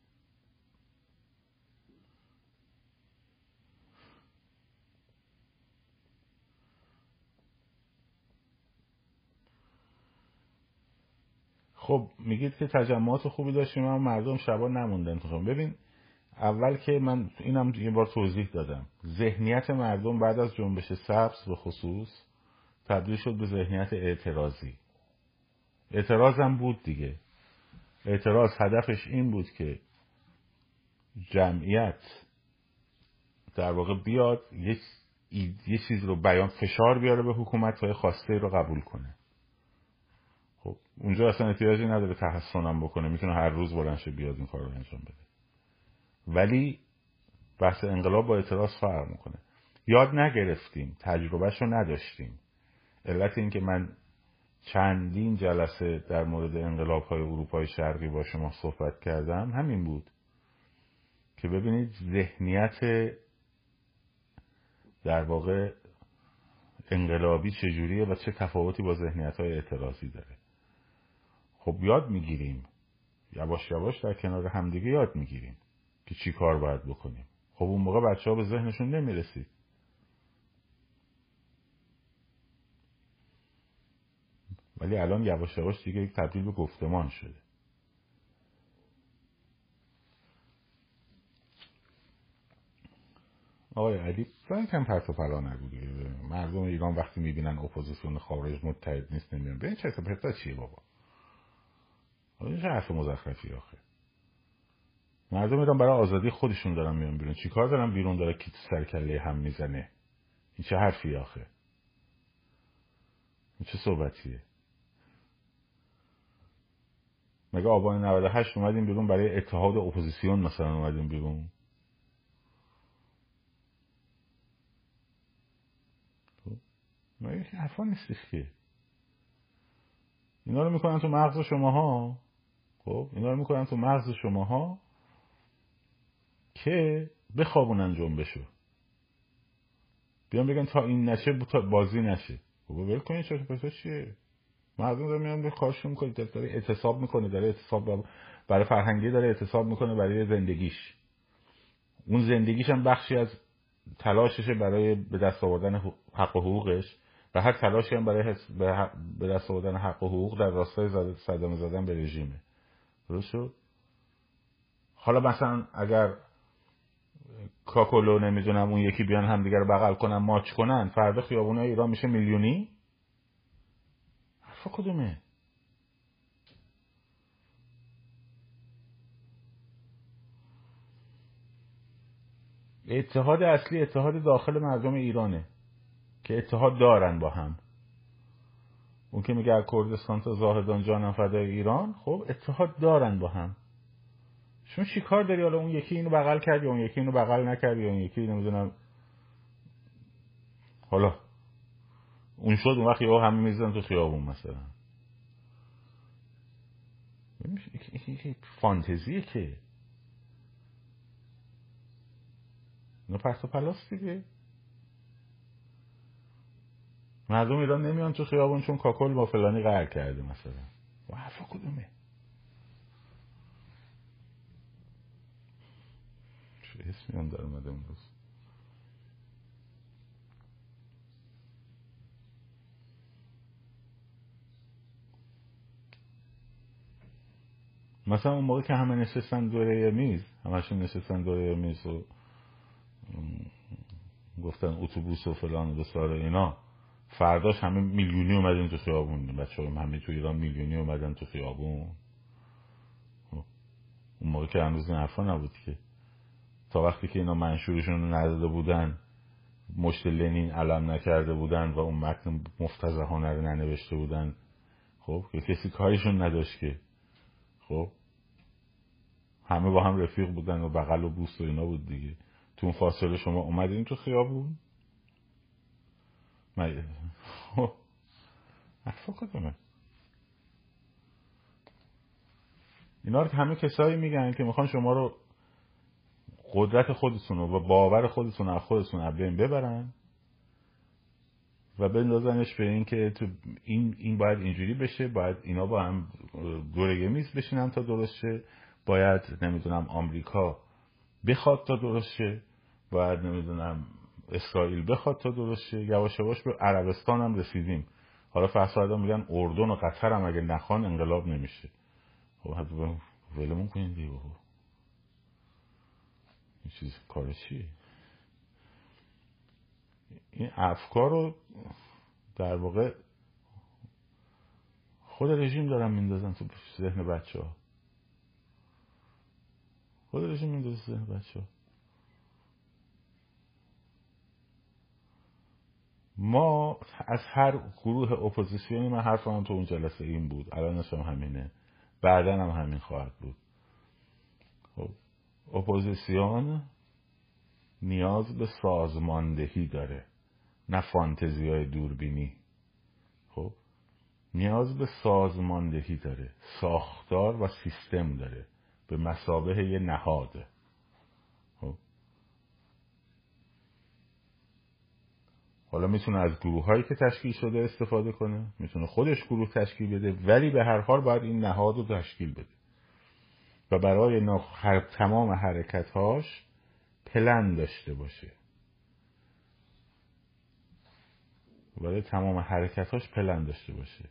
خب میگید که تجمعات خوبی داشتیم اما مردم شبا نموندن. تو ببین اول که من اینم یه بار توضیح دادم. ذهنیت مردم بعد از جنبش سبز به خصوص تبدیل شد به ذهنیت اعتراضی. اعتراضم بود دیگه. اعتراض هدفش این بود که جمعیت در واقع بیاد یه, یه چیز رو بیان فشار بیاره به حکومت و خواسته رو قبول کنه. خب اونجا اصلا احتیاجی نداره تحسنم بکنه می‌تونه هر روز بلنشه بیاد این کار رو انجام بده. ولی بحث انقلاب با اعتراض فرق می‌کنه. یاد نگرفتیم تجربهش رو نداشتیم. علت این که من چندین جلسه در مورد انقلاب های اروپای شرقی با شما صحبت کردم. همین بود که ببینید ذهنیت در واقع انقلابی چجوریه و چه تفاوتی با ذهنیت های اعتراضی داره. خب یاد می‌گیریم یواش یواش در کنار همدیگه یاد می‌گیریم که چی کار باید بکنیم. خب اون موقع بچه ها به ذهنشون نمی‌رسید. ولی الان یواش یواش دیگه یک تبدیل به گفتمان شده. آقای علی کم پرت و پلا نگو مردم ایران وقتی می‌بینن اپوزیسیون خارج متحد نیست نمیان ببین چه پرت و پلاییه بابا؟ این چه حرف مزخرفی آخه؟ مردم ایران برای آزادی خودشون دارن میان بیرون. چیکار دارن؟ بیرون داره کی تو سر و کله هم می‌زنه. این چه حرفی آخه؟ این چه صحبتیه؟ مگه آبان 98 اومدیم بیرون برای اتحاد اپوزیسیون مثلا اومدیم بیرون؟ خب، مگه حرفا نیستش که. اینا رو می‌کنن تو مغز شماها. خب اینا رو می‌کنن تو مغز شماها که بخوابونن جنبشو. بیان بگن تا این نشه بازی نشه. خب ول کنید چه چیه؟ مردم داره میان به کارشون می‌کنه داره اعتصاب می‌کنه داره اعتصاب برای فرهنگی داره اعتصاب می‌کنه برای زندگیش. اون زندگیش هم بخشی از تلاششه برای به دست آوردن حق و حقوقش و هر تلاشی هم برای به دست آوردن حق و حقوق در راستای صدمه زدن به رژیمه. درست حالا مثلا اگر کاکولو نمی‌دونم اون یکی بیان هم دیگر بغل کنن ماچ کنن فردا خیابونای ایران میشه میلیونی؟ حرفا کدومه. اتحاد اصلی اتحاد داخل مردم ایرانه که اتحاد دارن با هم. اون که میگه کردستان تا زاهدان جانم فدای ایران خب اتحاد دارن با هم. شما چی کار داری؟ حالا اون یکی اینو بغل کرد اون یکی اینو بغل نکرد یا اون یکی نمی‌دونم حالا اون شد اون وقت یهو همه می‌زدن تو خیابون مثلا. فانتزیه که. اینا پرت و پلاس دیگه. مردم ایران نمیان تو خیابون چون کاکل با فلانی قهر کرده مثلا. و حرفا کدومه؟ چه اسمی هم در اومده امروز مثلا اون موقع که همه نشستن دوره میز همشون نشستن دوره میز و گفتن اتوبوس و فلان و بسار اینا. فرداش همه میلیونی اومدن تو خیابون. بچه هم همه تو ایران میلیونی اومدن تو خیابون. خب، اون موقع که هنوز این حرفا نبود که. تا وقتی که اینا منشورشون نداده بودن مشت لنین علم نکرده بودن و اون متن مفتزهانه رو ننوشته بودن. خب که کسی کاریشون نداشت که. خب همه با هم رفیق بودن و بغل و بوست و اینا بود دیگه. تو اون فاصله شما اومدین تو خیابون؟ خب حرفا کدومه اینا رو همه کسایی میگن که می‌خوان شما رو قدرت خودتون و باور خودتون از خودتون از بین ببرن و بندازنش به این که تو این این باید اینجوری بشه باید اینا با هم دوره میز بشینن تا درست شه. باید نمی‌دونم آمریکا بخواد تا درست شه باید نمی‌دونم اسرائیل بخواد تا درست شه یواش یواش به عربستان هم رسیدیم. حالا فرسایدا میگن اردن و قطر هم اگه نخوان انقلاب نمیشه. خب ولمون کنین دیگه این چیز کار چیه؟ این افکار رو در واقع خود رژیم دارن میندازن تو ذهن بچه ها خود رژیم میندازه ذهن بچه ما از هر گروه اپوزیسیونی من حرفم تو اون جلسه این بود. الان هم همینه. بعدا هم همین خواهد بود. خب اپوزیسیون نیاز به سازماندهی داره. نه فانتزی های دوربینی. خب نیاز به سازماندهی داره. ساختار و سیستم داره. به مسابه یه نهاده. خب. حالا می‌تونه از گروه هایی که تشکیل شده استفاده کنه می‌تونه خودش گروه تشکیل بده ولی به هر حال باید این نهاد رو تشکیل بده. و برای هر تمام حرکتهاش پلن داشته باشه. برای تمام حرکتاش پلن داشته باشه.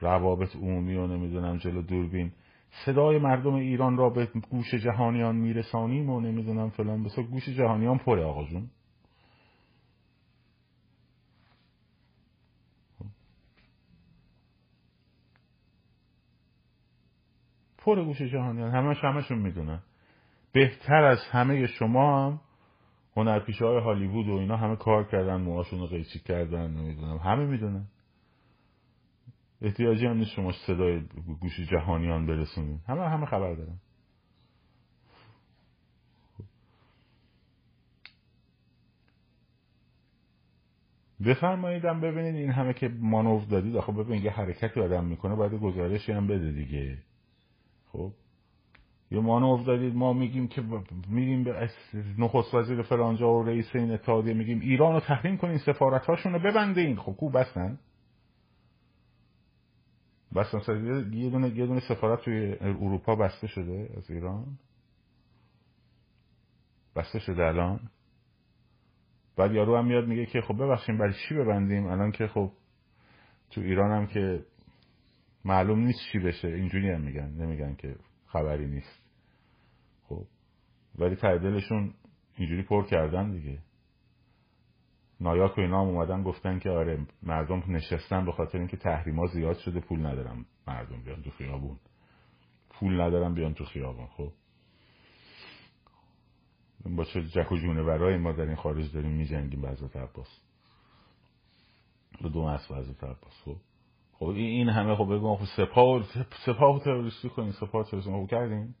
روابط عمومی و نمی‌دونم جلو دوربین صدای مردم ایران را به گوش جهانیان میرسانیم و نمی‌دونم فلان بسا گوش جهانیان پره آقا جون. پر گوش جهانیان همش همشون می‌دونن بهتر از همه شما هم هنرپیشه های هالیوود و اینا همه کار کردن موهاشون رو قیچی کردن نمی‌دونم همه می‌دونن. احتیاجی هم نیست شما صدای گوش جهانیان برسونید همه همه خبر دارن. بفرماییدم ببینید این همه که مانور دادید. آخه ببینید یه حرکتی آدم می‌کنه باید گزارشی هم بده دیگه. خب؟ یه مانور دادید ما میگیم که میگیم به نخست وزیر فرانجا و رئیس این اتحادیه میگیم ایران رو تحریم کنین سفارت هاشون رو ببندین. خب کو بستن بستن یه دونه یه دونه سفارت توی اروپا بسته شده از ایران. بسته شده الان. بعد یارو هم میاد میگه که خب ببخشیم برای چی ببندیم؟ الان که خب تو ایران هم که معلوم نیست چی بشه. اینجوری هم میگن. نمیگن که خبری نیست. خب. ولی تعدلشون اینجوری پر کردن دیگه. نایاک و اینا هم اومدن گفتن که آره مردم نشستن به خاطر اینکه تحریما زیاد شده پول ندارم مردم بیان تو خیابون. پول ندارم بیان تو خیابون خب. با چه جک و جونه برای ما در این خارج داریم میجنگیم به حضرت عباس. به دو مسئله حضرت عباس خب. خب این همه خب بگم خب سپاه سپاه تروریستی کنین سپاه تروریستی خب کردین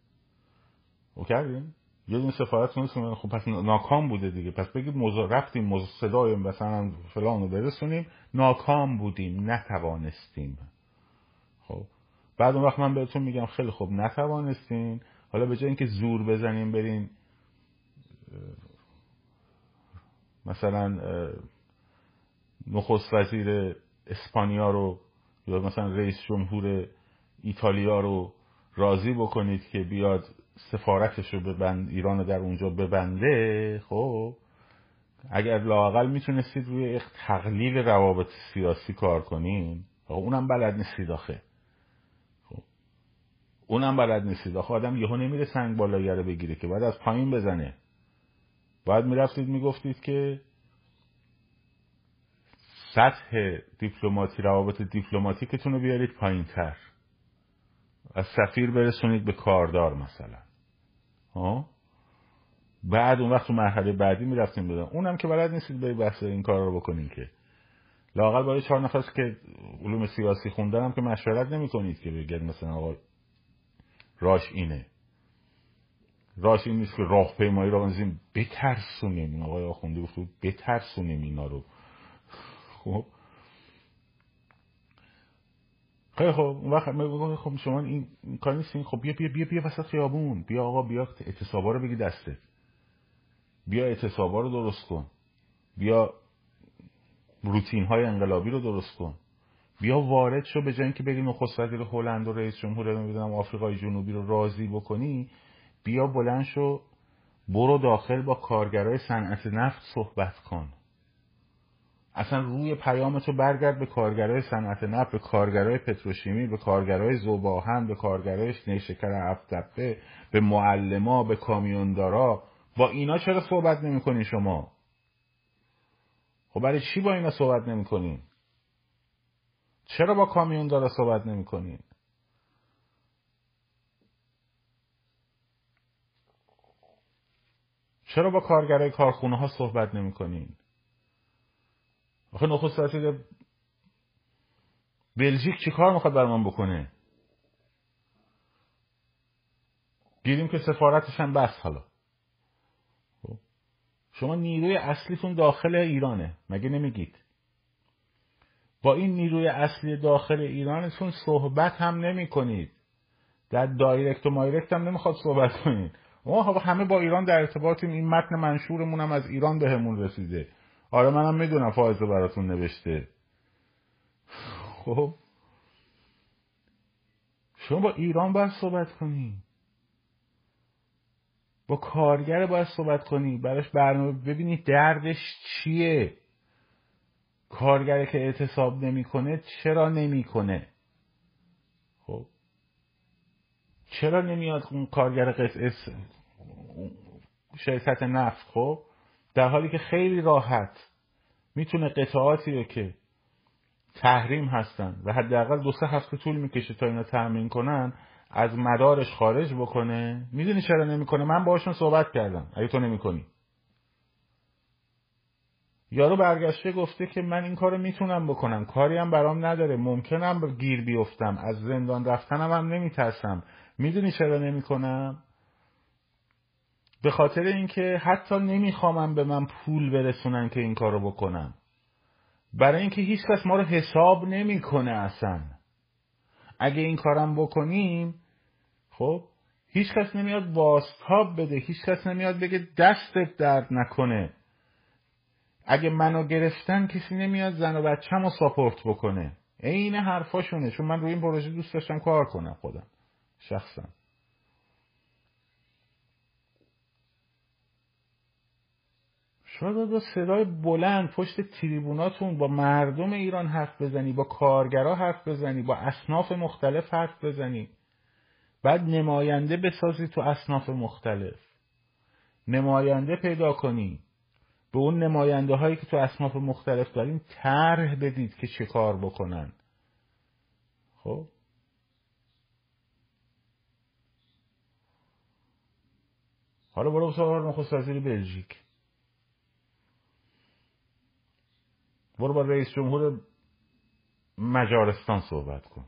خب کردین یه دونه سفارت نیستون خب پس ناکام بوده دیگه. پس بگید موضوع رفتیم صدای مثلا فلان رو برسونیم. ناکام بودیم نتوانستیم. خب. بعد اون وقت من بهتون میگم خیلی خوب نتوانستیم حالا به جای اینکه زور بزنیم برین مثلا نخست وزیر اسپانیا رو یا مثلا رئیس جمهور ایتالیا رو راضی بکنید که بیاد سفارتش رو ببند ایران رو در اونجا ببنده خب اگر لاقل می‌تونستید روی تقلیل روابط سیاسی کار کنین. خب اونم بلد نیستید آخه. خب اونم بلد نیستید. آخه آدم یهو نمیره سنگ بالایی رو بگیره که باید از پایین بزنه. باید می‌رفتید می‌گفتید که سطح دیپلماتی روابط دیپلماتیکتون رو بیارید پایین تر از سفیر برسونید به کاردار مثلا. بعد اون وقت تو مرحله بعدی می‌رفتیم بدن اونم که بلد نیستید به بحث این کار رو بکنین که. لاقل برای چهار نفر که علوم سیاسی خوندن هم که مشورت نمی کنید که بگید مثلا آقا راش اینه. راش این نیست که راهپیمایی رو بنزیم بترسونیم. آقای آخونده گفت بترسونیم اینا رو. خب خیلی خب اون وقت خب شما این کار نیستین. خب بیا بیا بیا بیا وسط خیابون. بیا آقا بیا اعتصابا رو بگی دسته. بیا اعتصابا رو درست کن. بیا روتین های انقلابی رو درست کن. بیا وارد شو به جای اینکه بگی نخست وزیر هلند و رئیس جمهور نمی‌دونم آفریقای جنوبی رو راضی بکنی بیا بلند شو برو داخل با کارگرای صنعت نفت صحبت کن. اصلا روی پیام تو برگرد به کارگرای صنعت نفت به کارگرای پتروشیمی به کارگرای زوباهن به کارگرای نیشکر افتبه به معلما به کامیوندارا. با اینا چرا صحبت نمی‌کنین شما؟ خب برای چی با اینا صحبت نمی‌کنین چرا با کامیوندارا صحبت نمی‌کنین چرا با کارگرای کارخونه ها صحبت نمی‌کنین آخه نخست وزیر بلژیک چی کار می‌خواد بر بکنه؟ دیدیم که سفارتش هم بس حالا. شما نیروی اصلیتون داخل ایرانه مگه نمیگید؟ با این نیروی اصلی داخل ایرانتون صحبت هم نمی کنید در دایرکت و مایرکت هم نمی‌خواد صحبت کنید. ما همه با ایران در ارتباطیم. این متن منشورمون هم از ایران بهمون رسیده. آره منم می‌دونم فایزه براتون نوشته. خب. شما با ایران باید صحبت کنی. با کارگر باید صحبت کنی. براش برنامه ببینید دردش چیه. کارگره که اعتصاب نمی‌کنه چرا نمی‌کنه؟ خب. چرا نمیاد اون کارگر قطعه شرکت نفت؟ خب. در حالی که خیلی راحت می‌تونه قطعاتی رو که تحریم هستن و حداقل دو سه هفته طول می‌کشه تا اینا تأمین کنن از مدارش خارج بکنه. می‌دونی چرا نمی‌کنه؟ من باشون صحبت کردم. اگه تو نمی‌کنی. یارو برگشته گفته که من این کارو می‌تونم بکنم. کاری هم برام نداره. ممکنم گیر بیفتم. از زندان رفتنم هم نمیترسم. می‌دونی چرا نمی‌کنم؟ به خاطر اینکه حتی نمیخوامم به من پول برسونن که این کارو بکنم برای اینکه هیچ کس ما رو حساب نمی‌کنه اصلا. اگه این کارم بکنیم خب هیچ کس نمیاد باستاب بده هیچ کس نمیاد بگه دستت درد نکنه. اگه منو گرفتن کسی نمیاد زن و بچم رو ساپورت بکنه. عین حرفاشونه چون من روی این پروژه دوست داشتم کار کنم خودم شخصا. شما با صدای بلند پشت تریبوناتون با مردم ایران حرف بزنی با کارگرا حرف بزنی با اصناف مختلف حرف بزنی. بعد نماینده بسازی تو اصناف مختلف. نماینده پیدا کنی. به اون نماینده هایی که تو اصناف مختلف داریم طرح بدید که چه کار بکنن. خب؟ حالا برو سوال نخست وزیر بلژیک. برو با رئیس جمهور مجارستان صحبت کن.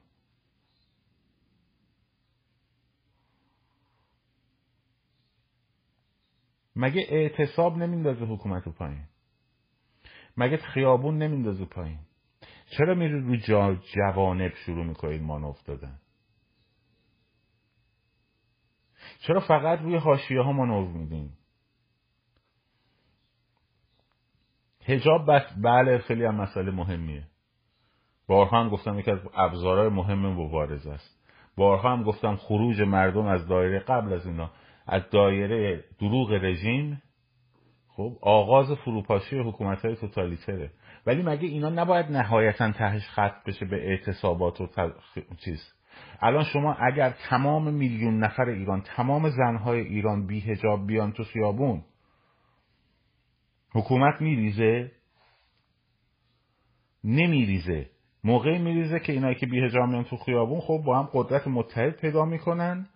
مگه اعتصاب نمیندازه حکومت رو پایین؟ مگه خیابون نمیندازه پایین؟ چرا میری رو جا جوانب شروع می‌کنید مان افتادن؟ چرا فقط روی حاشیه ها مانور میدین؟ هجاب بس بله خیلی هم مسئله مهمیه. بارها هم گفتم یکی از ابزارهای مهم مبارزه است. بارها هم گفتم خروج مردم از دایره قبل از اینا. از دایره دروغ رژیم خب آغاز فروپاشی حکومت های توتالیتره. ولی مگه اینا نباید نهایتا تهش ختم بشه به اعتصابات و چیز؟ الان شما اگر تمام میلیون نفر ایران تمام زنهای ایران بی هجاب بیان تو خیابون حکومت میریزه؟ نمیریزه. موقعی میریزه که اینایی که بی هجاب میان تو خیابون خب با هم قدرت متحد پیدا می‌کنن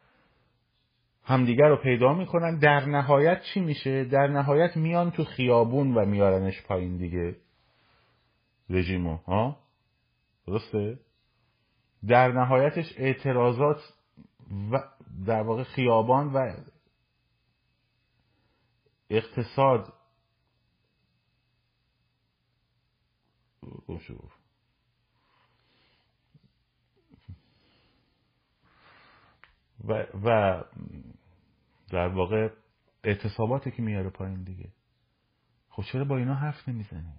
همدیگر رو پیدا می‌کنن. در نهایت چی میشه؟ در نهایت میان تو خیابون و میارنش پایین دیگه. رژیمو ها؟ درسته؟ در نهایتش اعتراضات و در واقع خیابان و اقتصاد و, و در واقع اعتصاباتی که میاره پایین دیگه. خب چرا با اینا حرف نمی‌زنی؟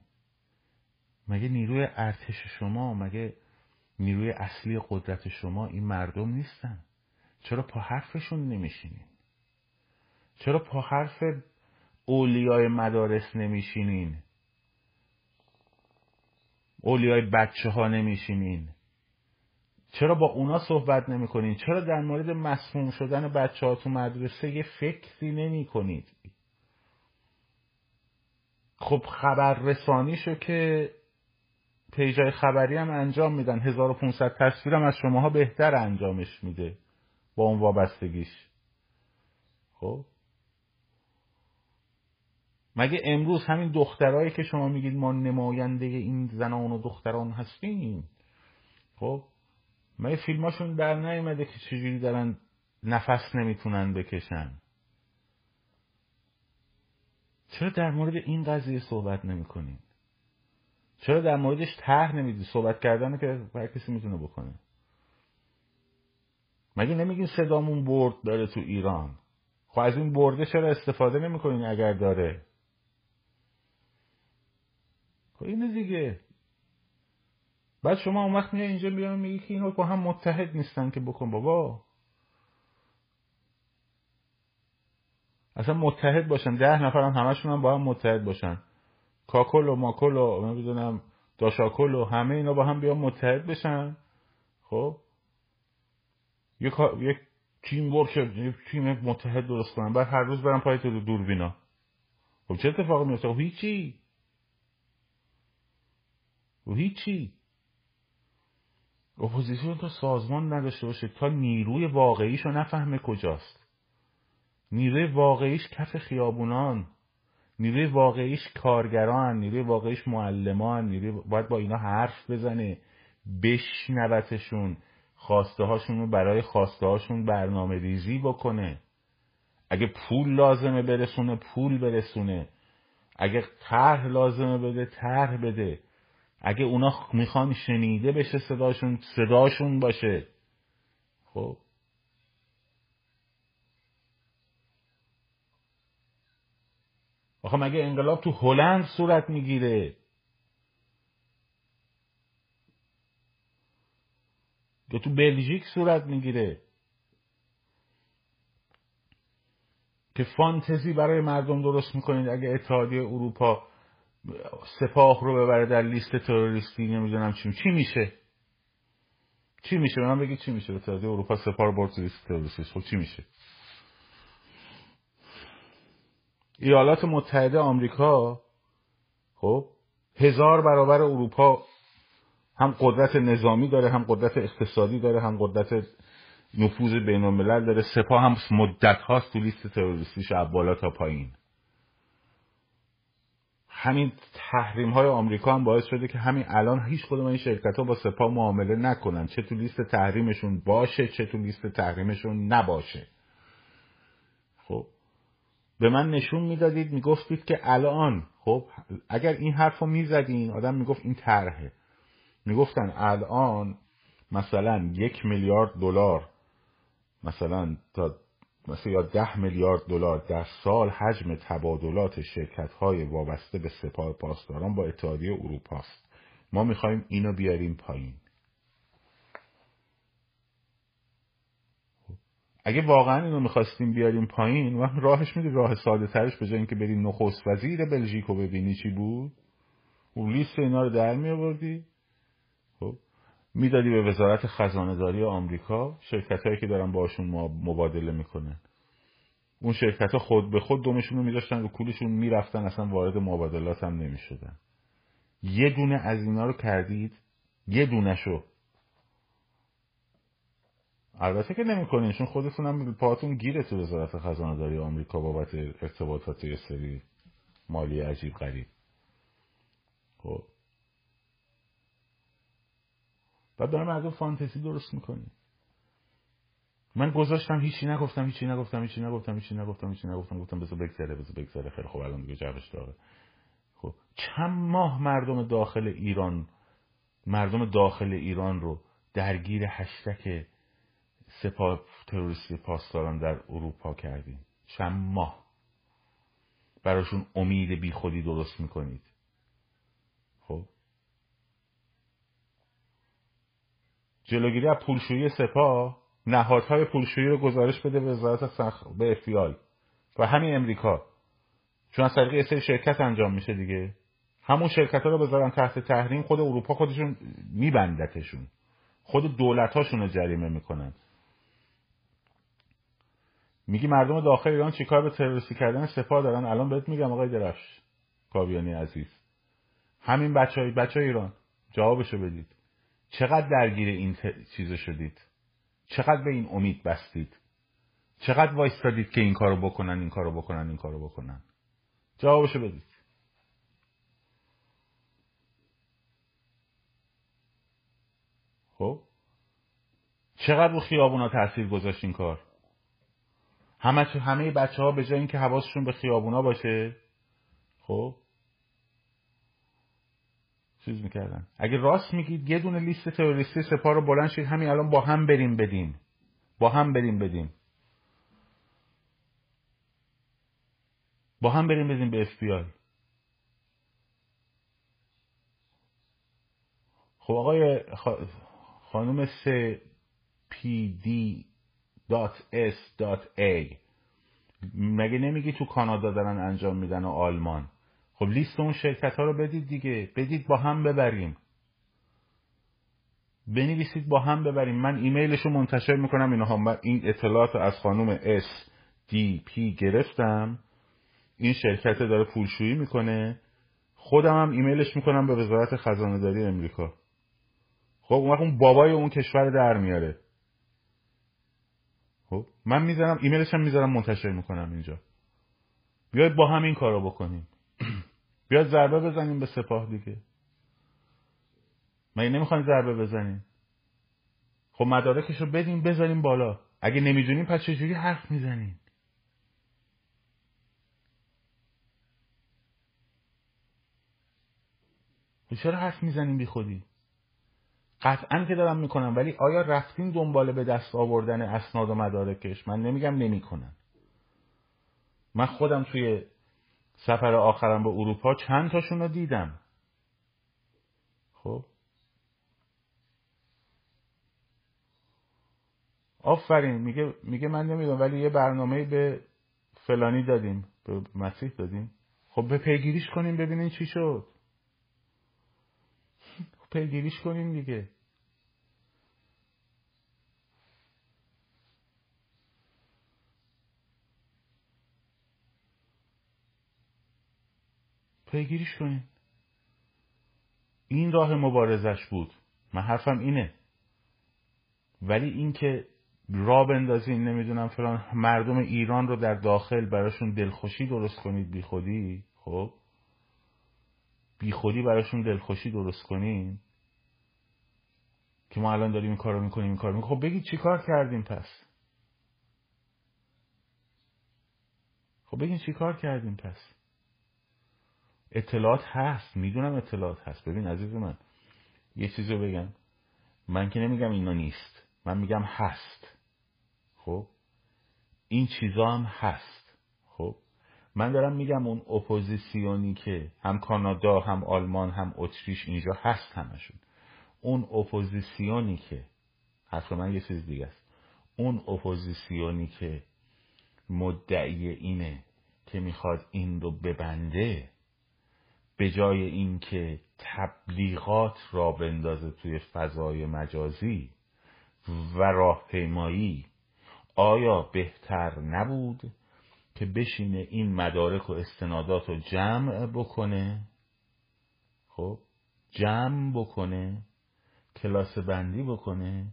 مگه نیروی ارتش شما مگه نیروی اصلی قدرت شما این مردم نیستن؟ چرا پا حرفشون نمیشینین چرا پا حرف اولیای مدارس نمیشینین؟ اولیای بچه ها نمیشینین. چرا با اونا صحبت نمی کنین؟ چرا در مورد مسموم شدن بچه ها تو مدرسه یه فکری نمی کنید خب خبر رسانیشو که پیجای خبری هم انجام میدن. 1500 تصویرم از شماها بهتر انجامش میده با اون وابستگیش. خب؟ مگه امروز همین دخترهایی که شما میگید ما نماینده این زنان و دختران هستیم؟ خب مگه فیلماشون در نیومده که چجوری دارن نفس نمی‌تونن بکشن. چرا در مورد این قضیه صحبت نمی‌کنین چرا در موردش طرح نمیدی صحبت کردن که هر کسی می‌تونه بکنه. مگه نمیگین صدامون برد داره تو ایران؟ خب از این برده چرا استفاده نمی‌کنین اگر داره؟ اینه دیگه. بعد شما اون وقت میای اینجا میای میگی که اینا با هم متحد نیستن که بکن بابا. اصلا متحد باشن. ده نفر هم همشون هم با هم متحد باشن. کاکل و ماکل و نمی‌دونم داشاکل و همه اینا با هم بیان متحد بشن. خب؟ یک یک تیم ورک یک تیم متحد درست کنن. بعد هر روز برن پای تو دوربینا. خب چه اتفاقی میفته خب هیچی. و هیچی. اپوزیسیون تا سازمان نداشته باشه تا نیروی واقعیشو نفهمه کجاست. نیروی واقعیش کف خیابونان نیروی واقعیش کارگران نیروی واقعیش معلمان نیروی باید با اینا حرف بزنه بشنوتشون خواسته هاشون رو برای خواسته هاشون برنامه ریزی بکنه. اگه پول لازمه برسونه پول برسونه. اگه طرح لازمه بده طرح بده. اگه اونا می‌خوان شنیده بشه صداشون صداشون باشه. خب. آخه مگه انقلاب تو هلند صورت می‌گیره؟ یا تو بلژیک صورت می‌گیره؟ که فانتزی برای مردم درست می‌کنید اگه اتحادیه اروپا سپاه رو ببره در لیست تروریستی نمی‌دونم چی. چی میشه؟ چی میشه؟ به من بگید چی میشه؟ اتحادیه اروپا سپاه رو برد لیست تروریستی خب چی میشه؟ ایالات متحده آمریکا خب هزار برابر اروپا هم قدرت نظامی داره هم قدرت اقتصادی داره هم قدرت نفوذ بین الملل داره. سپاه هم مدت هاست تو لیست تروریستیش بالا تا پایین. همین تحریم های آمریکا هم باعث شده که همین الان هیچ کدوم این شرکت ها با سپاه معامله نکنن. چه تو لیست تحریمشون باشه چه تو لیست تحریمشون نباشه. خب به من نشون می‌دادید می‌گفتید که الان خب اگر این حرف رو می‌زدین آدم می‌گفت این طرحه. می‌گفتن الان مثلا یک میلیارد دلار مثلا تا مثلا یا ده میلیارد دلار در سال حجم تبادلات شرکت های وابسته به سپاه پاسداران با اتحادیه اروپا است. ما می‌خوایم اینو بیاریم پایین. اگه واقعا اینو می‌خواستیم بیاریم پایین و راهش میدی راه ساده ترش به جای اینکه بریم نخست وزیر بلژیک رو ببینی چی بود؟ اون لیست اینا رو در می‌دادی به وزارت خزانه داری آمریکا شرکت هایی که دارن باشون مبادله می‌کنن اون شرکت ها خود به خود دومشون رو میداشتن رو کولشون می‌رفتن اصلا وارد مبادلات هم نمی‌شدن. یه دونه از اینا رو کردید یه دونه شو البته که نمی‌کنین چون خودتون هم پاتون گیره تو وزارت خزانه داری آمریکا بابت ارتباطات یه سری مالی عجیب غریب. خب. بعد دارم از فانتزی درست می‌کنی. من گذاشتم هیچی نگفتم هیچی نگفتم هیچی نگفتم هیچی نگفتم هیچی نگفتم گفتم بذار بگذره بذار بگذره. خیلی خب الان دیگه جوش داره خب چند ماه مردم داخل ایران مردم داخل ایران رو درگیر هشتک سپاه تروریستی پاسداران در اروپا کردیم. چند ماه. براشون امید بی خودی درست می‌کنید خب جلوگیری از پولشویی سپاه نهادهای پولشویی رو گزارش بده به وزارت سخ... به افیال و همین امریکا. چون از طریق سری شرکت انجام میشه دیگه. همون شرکت ها رو بذارن تحت تحریم خود اروپا خودشون میبندتشون. خود دولت هاشون رو جریمه می‌کنن. میگی مردم داخل ایران چیکار به تروریستی کردن سپاه دارن؟ الان بهت میگم آقای درفش کابیانی عزیز. همین بچه های بچه ایران جوابشو بدید. چقدر درگیر این. چیز شدید؟ چقدر به این امید بستید؟ چقدر وایستادید که این کارو بکنن این کارو بکنن این کارو بکنن؟ جوابشو بدید. خب؟ چقدر رو خیابونا تاثیر گذاشت این کار؟ همه همه بچه ها به جای اینکه حواسشون به خیابونا باشه؟ خب؟ چیز می‌کردن. اگه راست میگید یه دونه لیست تروریستی سپاه رو بلند شید همین الان با هم بریم بدیم با هم بریم بدیم با هم بریم بدیم به اف خب آقای خانم س پی دی .s.a مگه نمیگی تو کانادا دارن انجام میدن و آلمان؟ خب لیست اون شرکت ها رو بدید دیگه. بدید با هم ببریم. بنویسید با هم ببریم. من ایمیلش رو منتشر می‌کنم. اینها من این اطلاعات رو از خانم S دی پی گرفتم. این شرکت داره پولشویی می‌کنه. خودم هم ایمیلش می‌کنم به وزارت خزانه داری امریکا. خب اون اون بابای اون کشور در میاره. خب من می‌ذارم ایمیلش هم می‌ذارم منتشر می‌کنم اینجا. بیاید با هم این کارو بکنیم. بیاید ضربه بزنیم به سپاه دیگه. مگه نمی‌خواین ضربه بزنیم؟ خب مدارکش رو بدیم بذاریم بالا. اگه نمی‌دونیم پس چجوری حرف می‌زنیم؟ خب چرا حرف می‌زنیم بی خودی؟ قطعا که دارم می‌کنم ولی آیا رفتیم دنبال به دست آوردن اسناد و مدارکش؟ من نمیگم نمی‌کنن. من خودم توی سفر آخرم به اروپا چند تاشون رو دیدم. خب. آفرین میگه میگه من نمی‌دونم ولی یه برنامه به فلانی دادیم به مسیح دادیم. خب به پیگیریش کنیم ببینین چی شد. خب پیگیریش کنیم دیگه. پیگیریش کنین. این راه مبارزش بود. من حرفم اینه. ولی اینکه را بندازین نمی‌دونم فلان مردم ایران رو در داخل براشون دلخوشی درست کنید بی خودی خب؟ بی خودی براشون دلخوشی درست کنین. که ما الان داریم این کارو می‌کنیم این کارو می‌کنیم. خب بگید چی کار کردیم پس؟ خب بگین چی کار کردیم پس؟ اطلاعات هست. می‌دونم اطلاعات هست. ببین عزیز من یه چیزی رو بگم. من که نمیگم اینا نیست. من میگم هست. خب؟ این چیزا هم هست. خب؟ من دارم میگم اون اپوزیسیونی که هم کانادا هم آلمان هم اتریش اینجا هست همشون. اون اپوزیسیونی که حرف من یه چیز دیگه است. اون اپوزیسیونی که مدعی اینه که می‌خواد این رو ببنده به جای اینکه تبلیغات را بندازه توی فضای مجازی و راهپیمایی آیا بهتر نبود که بشینه این مدارک و استنادات رو جمع بکنه؟ خب جمع بکنه کلاس بندی بکنه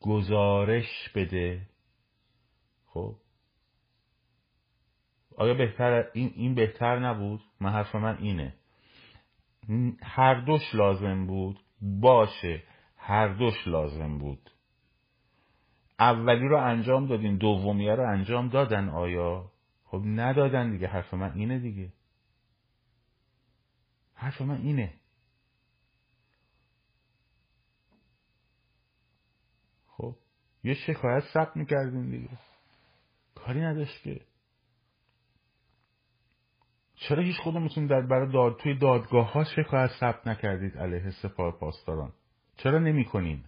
گزارش بده. خب آیا بهتر این, این بهتر نبود؟ من حرف من اینه. هر دوش لازم بود باشه هر دوش لازم بود. اولی رو انجام دادین دومیه رو انجام دادن آیا؟ خب ندادن دیگه حرف من اینه دیگه. حرف من اینه. خب یه شکایت ثبت می‌کردین دیگه. کاری نداشت که. چرا هیچ کدومتون در برای داد توی دادگاه ها شکایت ثبت نکردید علیه سپاه پاسداران؟ چرا نمی‌کنین؟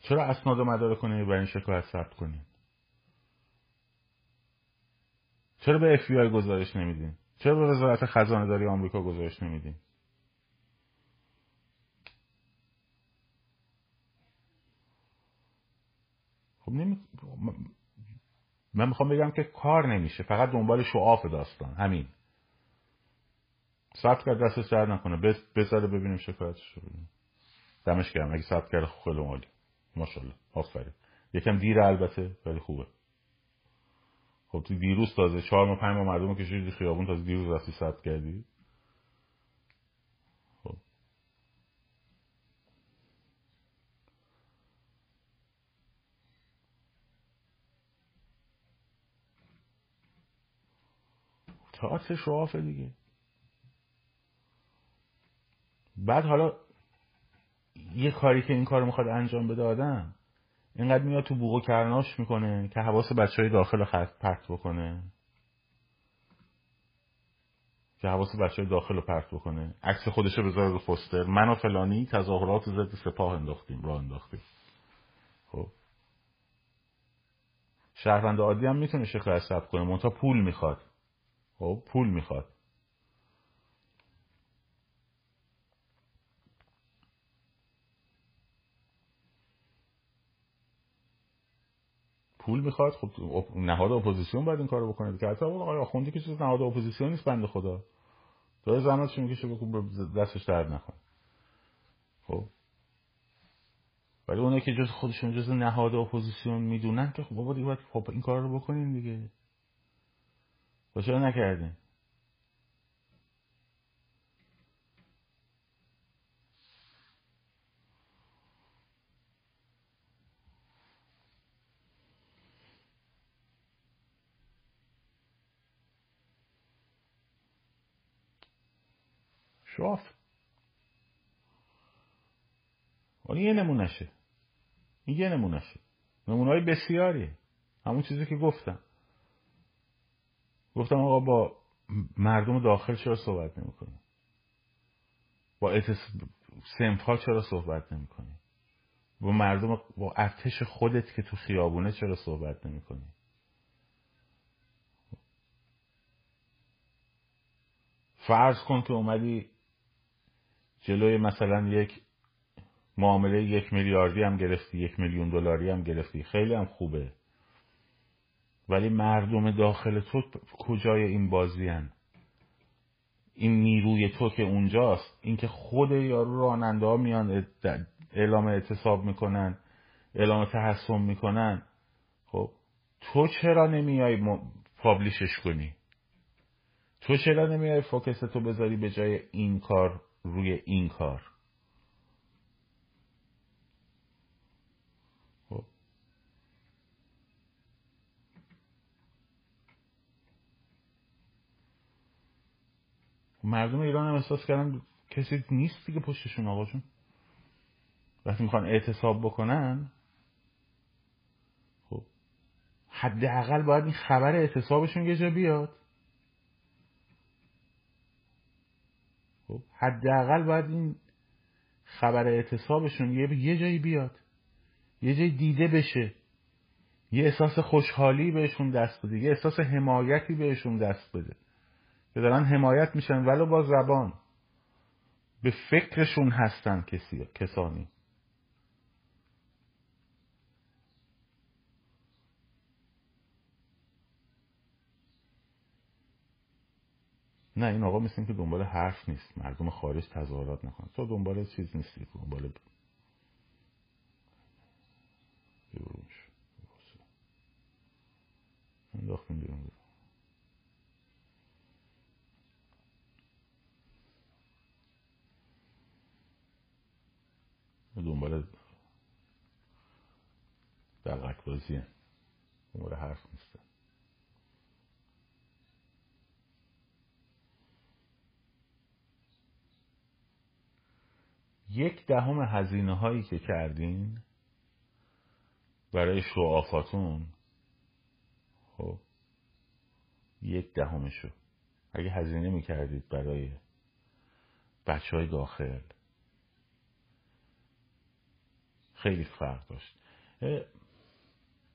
چرا اسناد و مدارک کنید برای این شکایت ثبت کنین؟ چرا به اف گزارش نمیدین؟ چرا به وزارت خزانه داری آمریکا گزارش نمیدین؟ خب نمی... من می‌خوام بگم که کار نمیشه فقط دنبال شعاف داستان. همین. ثبت کرد دستش درد نکنه. بذاره ببینیم شکایتش رو دمش گرم. اگه ثبت کرده خیلی عالی. ماشاءالله. آفرین. یکم دیر البته ولی خوبه. خب تو دیروز تازه چهار ما پنج ما مردم کشیدی خیابون تازه دیروز رفتی ثبت کردی خب تئاتر شعافه دیگه. بعد حالا یه کاری که این کار می‌خواد انجام بده آدم اینقدر میاد تو بوق و کرناش می‌کنه که حواس بچه های داخل خط پرت بکنه. که حواس بچه های داخل رو پرت بکنه. عکس خودش رو بذاره رو پوستر. من و فلانی تظاهرات ضد سپاه انداختیم را انداختیم. خب. شهروند عادی هم می‌تونه شکایت ثبت کنه. منتها پول می‌خواد. خب پول می‌خواد. پول می‌خواد؟ خب نهاد اپوزیسیون باید این کارو بکنه که حتی آقای آخوندی که چیز نهاد اپوزیسیون نیست بنده خدا. داره زحمتش می‌کشه بکن دستش درد نکنه خب. ولی اونایی که جز خودشون جز نهاد اپوزیسیون می‌دونن که خب بابا دیگه خب این کار رو بکنین دیگه. با چرا نکردین؟ شاف. ولی یه نمونشه این یه نمونشه نمونه های بسیاریه. همون چیزی که گفتم. گفتم آقا با مردم داخل چرا صحبت نمی‌کنی؟ با اتس... ها چرا صحبت نمی‌کنی؟ با مردم با ارتش خودت که تو خیابونه چرا صحبت نمی‌کنی؟ فرض کن که اومدی جلوی مثلا یک معامله یک میلیاردی هم گرفتی یک میلیون دلاری هم گرفتی. خیلی هم خوبه. ولی مردم داخل تو کجای این بازی هن؟ این نیروی تو که اونجاست اینکه خود یارو راننده ها میان اعلام اعتصاب می‌کنن اعلام تحسن می‌کنن. خب تو چرا نمیای پابلیشش کنی؟ تو چرا نمیای فوکس تو بذاری به جای این کار روی این کار؟ مردم ایران هم احساس کردن کسی نیست دیگه پشتشون آقاشون وقتی می‌خوان اعتصاب بکنن حداقل باید این خبر اعتصابشون یه جا بیاد. خب حداقل باید این خبر اعتصابشون یه یه جایی بیاد. یه جایی دیده بشه. یه احساس خوشحالی بهشون دست بده. یه احساس حمایتی بهشون دست بده. که دارن حمایت میشن ولو با زبان. به فکرشون هستن کسی کسانی. نه این آقا مثل که دنبال حرف نیست. مردم خارج تظاهرات نکن تو دنبال چیز نیستی دنبال انداختیم بیرون. دنبال دلغک بازیه. دنبال حرف نیست. یک دهم هزینه هایی که کردین برای شعافاتون خب یک دهمشو. اگه هزینه می‌کردید برای بچه های داخل خیلی فرق داشت.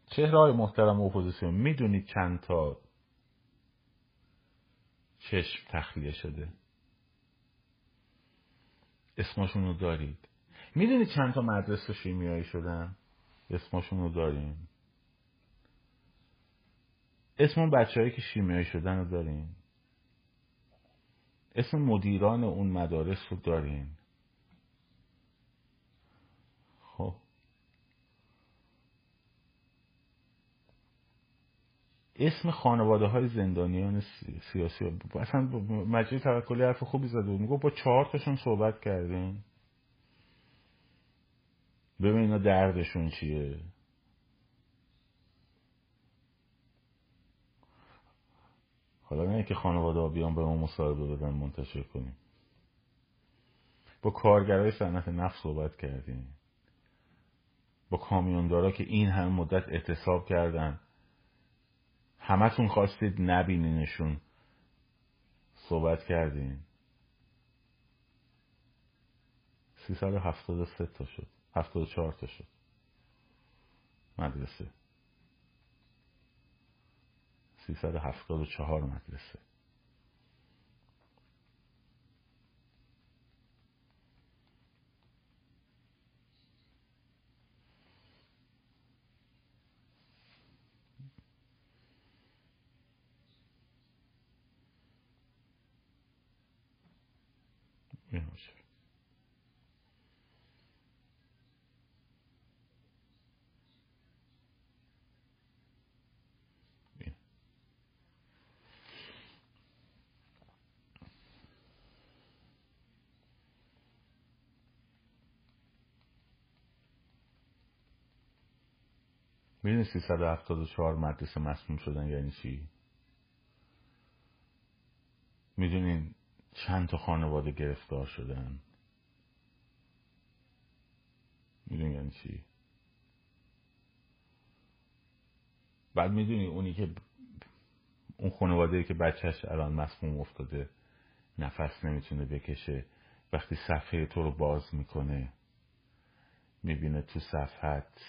چهره های محترم اپوزیسیون می‌دونید چند تا چشم تخلیه شده؟ اسمشون رو دارید. می‌دونید چند تا مدرسه شیمیایی شدن؟ اسمشون رو داریم اسم اون بچه که شیمیایی شدن رو داریم اسم مدیران اون مدارس رو داریم خب اسم خانواده های زندانیان سیاسی. اصلا مجلی توکلی حرف خوبی زده بود. میگو با چهار تاشون صحبت کردیم. ببین اینا دردشون چیه. حالا نه که خانواده ها بیان به ما مصاحبه بدن منتشر کنیم. با کارگرای صنعت نفت صحبت کردیم. با کامیوندارا که این هم مدت اعتصاب کردن. همتون خواستید نبینینشون صحبت کردیم سه تا شد. چهار تا شد. مدرسه. چهار مدرسه. می‌دونی 374 مدرسه مسموم شدن یعنی چی؟ می‌دونین چند تا خانواده گرفتار شدن. می‌دونی یعنی چی؟ بعد می‌دونی اونی که اون خانواده که بچهش الان مسموم افتاده نفس نمی‌تونه بکشه وقتی صفحه تو رو باز می‌کنه می‌بینه تو صفحت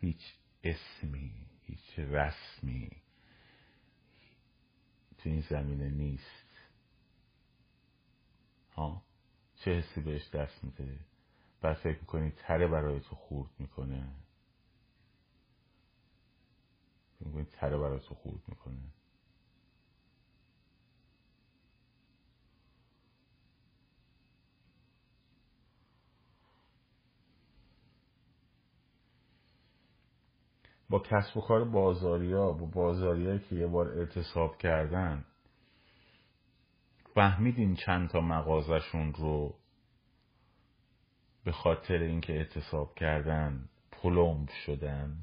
هیچ اسمی هیچ رسمی تو این زمینه نیست. ها؟ چه حسی بهش دست میده؟ بعد فکر می‌کنی تره برای تو خورد می‌کنه. فکر می‌کنی تره برای تو خورد می‌کنه. با کسب و کار بازاریا با بازاریایی که یه بار اعتصاب کردن فهمیدین چند تا مغازشون رو به خاطر اینکه اعتصاب کردن پلمب شدن؟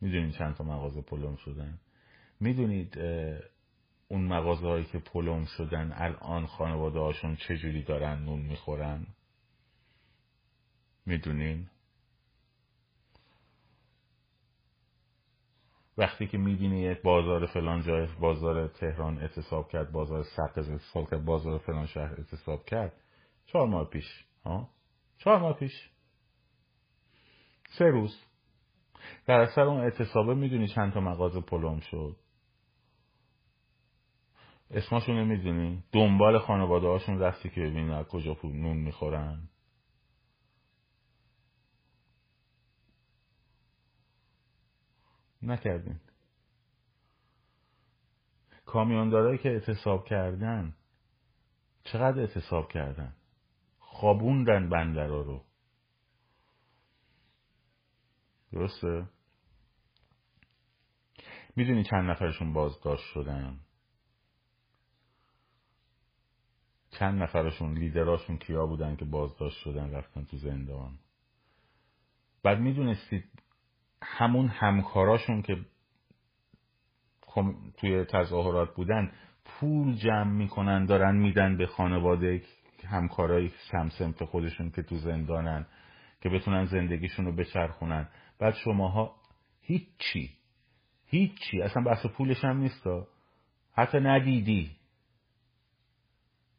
می‌دونید چند تا مغازه پلم شدن؟ می‌دونید اون مغازه هایی که پلم شدن الان خانواده هاشون چجوری دارن نون می‌خورن؟ می‌دونین؟ وقتی که می‌بینی یک بازار فلان جای بازار تهران اعتصاب کرد بازار سقز اعتصاب کرد بازار فلان شهر اعتصاب کرد چهار ماه پیش ها؟ چهار ماه پیش. سه روز. در اثر اون اعتصابه می‌دونی چند تا مغازه پلم شد. اسماشون رو می‌دونی دنبال خانواده هاشون رفتی که ببینی از کجا نون می‌خورن. نکردین. کامیوندارایی که اعتصاب کردن چقدر اعتصاب کردن؟ خوابوندن بندرا رو. درسته؟ می‌دونی چند نفرشون بازداشت شدن. چند نفرشون لیدراشون کیا بودن که بازداشت شدن رفتن تو زندان. بعد می‌دونستید همون همکاراشون که توی تظاهرات بودن پول جمع می‌کنن دارن میدن به خانواده همکارای سمسمت خودشون که تو زندانن که بتونن زندگیشون رو بچرخونن. بعد شماها هیچی هیچی. اصلا بحث پولش هم نیستا حتی ندیدی.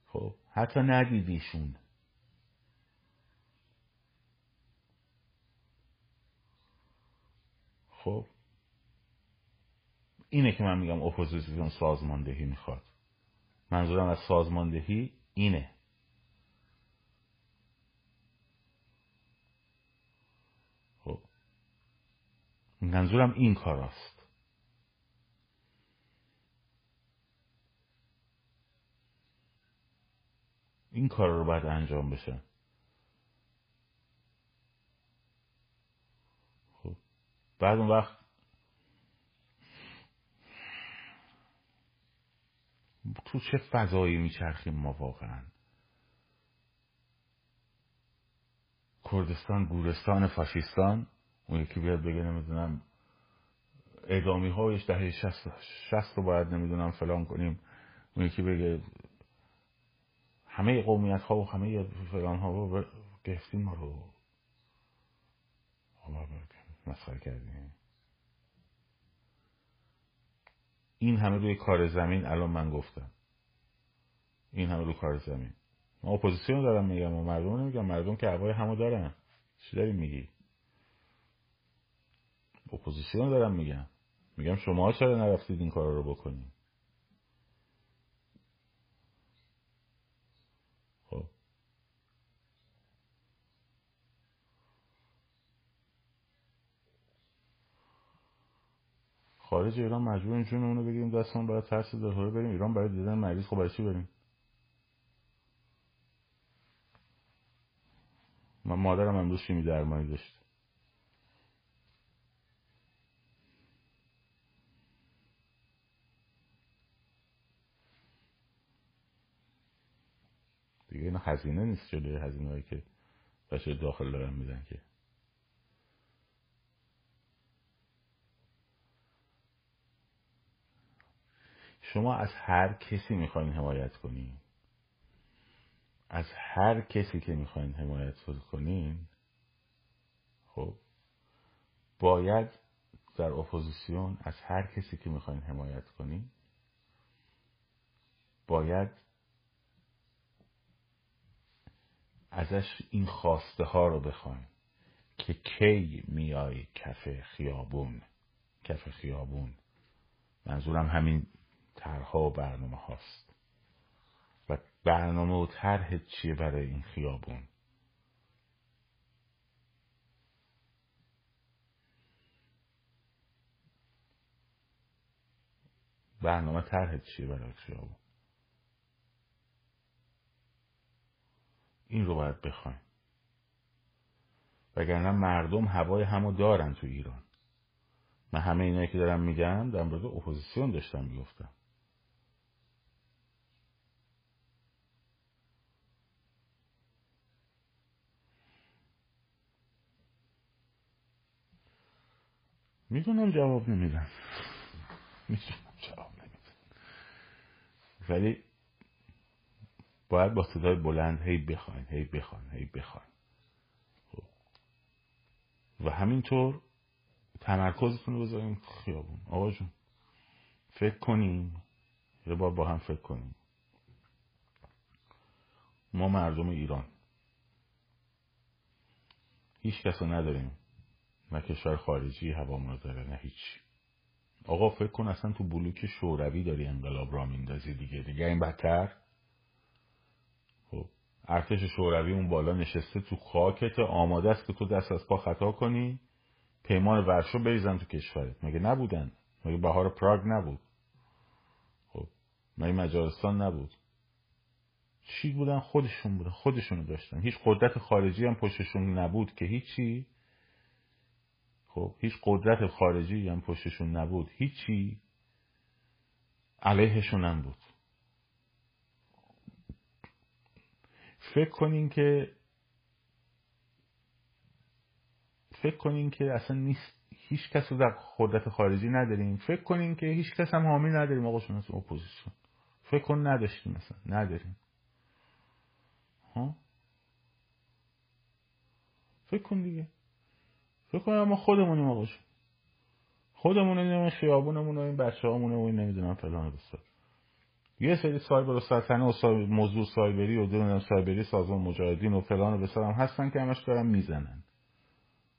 خب حتی ندیدیشون. خب. اینه که من میگم اپوزیسیون سازماندهی می‌خواد. منظورم از سازماندهی اینه. خب. منظورم این کار است این کار رو باید انجام بشه خب بعد اون وقت تو چه فضایی میچرخیم ما واقعا؟ کردستان گورستان فاشیستان اون یکی بیاد بگه نمی‌دونم اعدامی هایش دهه شست, شست رو باید نمی‌دونم فلان کنیم. اون یکی بگه همه قومیت ها و همه فلان ها رو گرفتیم ما رو. مسخره کردیم. این همه روی کار زمین الان من گفتم. این همه روی کار زمین. ما اپوزیسیون دارم میگم و مردم نمیگم. مردم که هوای همو دارن. چی داری میگی؟ اپوزیسیون دارم میگم. میگم شما چرا نرفتید این کار رو بکنید خب خارج ایران مجبور جون اونو بگیریم دستمون برای ترس دهوره بریم. ایران برای دیدن مریض خب برای چی بریم؟ من مادرم امروز شیمی درمانی داشت. دیگه اینا هزینه نیست جلوی هزینه هایی که بچه داخل دارن میدن که. شما از هر کسی می‌خواین حمایت کنین. از هر کسی که می‌خواین حمایت کنین خب باید در اپوزیسیون از هر کسی که می‌خواین حمایت کنین باید ازش این خواسته ها رو بخواین که کی میای کف خیابون کف خیابون. منظورم همین طرحها و برنامه هاست. و برنامه و طرح چیه برای این خیابون؟ برنامه طرح چیه برای خیابون؟ این رو باید بخوایم. وگرنه مردم هوای همو دارن تو ایران. من همه اینایی که دارم میگم در مورد اپوزیسیون داشتم می‌گفتم. می‌دونم جواب نمیدن می‌دونم جواب نمیدن ولی باید با صدای بلند هی بخواین هی بخواین هی بخواین. خب. و همینطور تمرکزتون رو بذاریم خیابون. آقا جون فکر کنیم یه بار با هم فکر کنیم. ما مردم ایران. هیچ کس نداریم. نه کشور خارجی هوامون رو داره نه هیچ. آقا فکر کن اصلا تو بلوک شوروی داری انقلاب را میندازی دیگه. دیگه این بدتر؟ خب ارتش شوروی اون بالا نشسته تو خاکت آماده است که تو دست از پا خطا کنی. پیمان ورشو بریزن تو کشورت. مگه نبودن؟ مگه بهار پراگ نبود؟ خب مگه مجارستان نبود؟ چی بودن؟ خودشون بودن خودشونو داشتن. هیچ قدرت خارجی هم پشتشون نبود که هیچی. خب هیچ قدرت خارجی هم پشتشون نبود. هیچی علیهشون هم بود. فکر کنین که فکر کنین که اصلا نیست هیچ کس رو در قدرت خارجی نداریم. فکر کنین که هیچ کس هم حامی نداریم. آقا شما اپوزیسیون. فکر کن نداشتیم مثلا نداریم. ها؟ فکر کن دیگه. فکر کن ما خودمونیم آقا خودمون این خیابونمون و این بچه و این نمی‌دونم فلان بسار یه سری سایبر و سلطنه و سایبر موضوع سایبری و دونم سایبری سازمان مجاهدین و فلان و بسار هم هستن که همش دارن می‌زنن.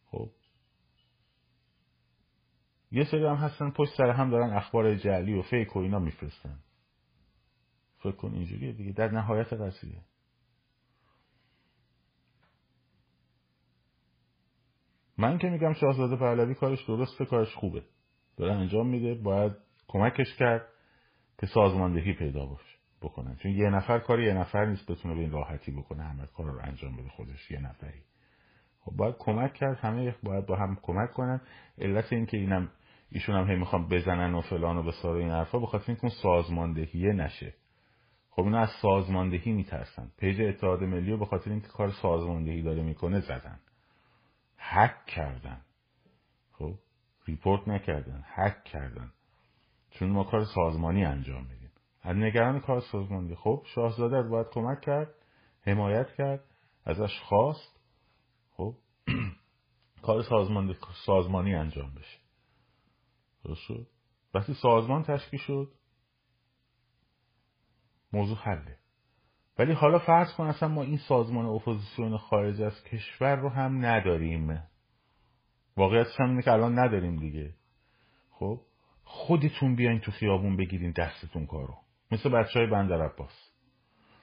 خب. یه سری هم هستن پشت سر هم دارن اخبار جعلی و فیک و اینا میفرستن. فکر کن اینجوریه دیگه. در نهایت قضیه. من که میگم شاهزاده پهلوی کارش درسته کارش خوبه. داره انجام میده باید کمکش کرد که سازماندهی پیدا باشه بکنن. چون یه نفر کاری یه نفر نیست بتونه به این راحتی بکنه همه کار رو انجام بده خودش یه نفری. خب باید کمک کرد همه باید با هم کمک کنن. علت این که اینم ایشون هم هی می‌خوام بزنن و فلان و بسار این حرفا بخاطر اینکه اون سازماندهیه نشه. خب اینا از سازماندهی میترسن. پیج اتحاد ملی رو به خاطر اینکه کار سازماندهی داره می‌کنه زدن. هک کردن. خب report نکردن هک کردن. چون ما کار سازمانی انجام میدیم. از نگران کار سازمانی. خب شاهزاده باید کمک کرد حمایت کرد ازش خواست. خب کار سازمان سازمانی انجام بشه. درست شد؟ وقتی سازمان تشکیل شد موضوع حله. ولی حالا فرض کن اصلا ما این سازمان اپوزیسیون خارج از کشور رو هم نداریم. واقعیتش هم اینه که الان نداریم دیگه. خب؟ خودتون بیاین تو خیابون بگیرین دستتون کارو. مثل بچه های بندر عباس.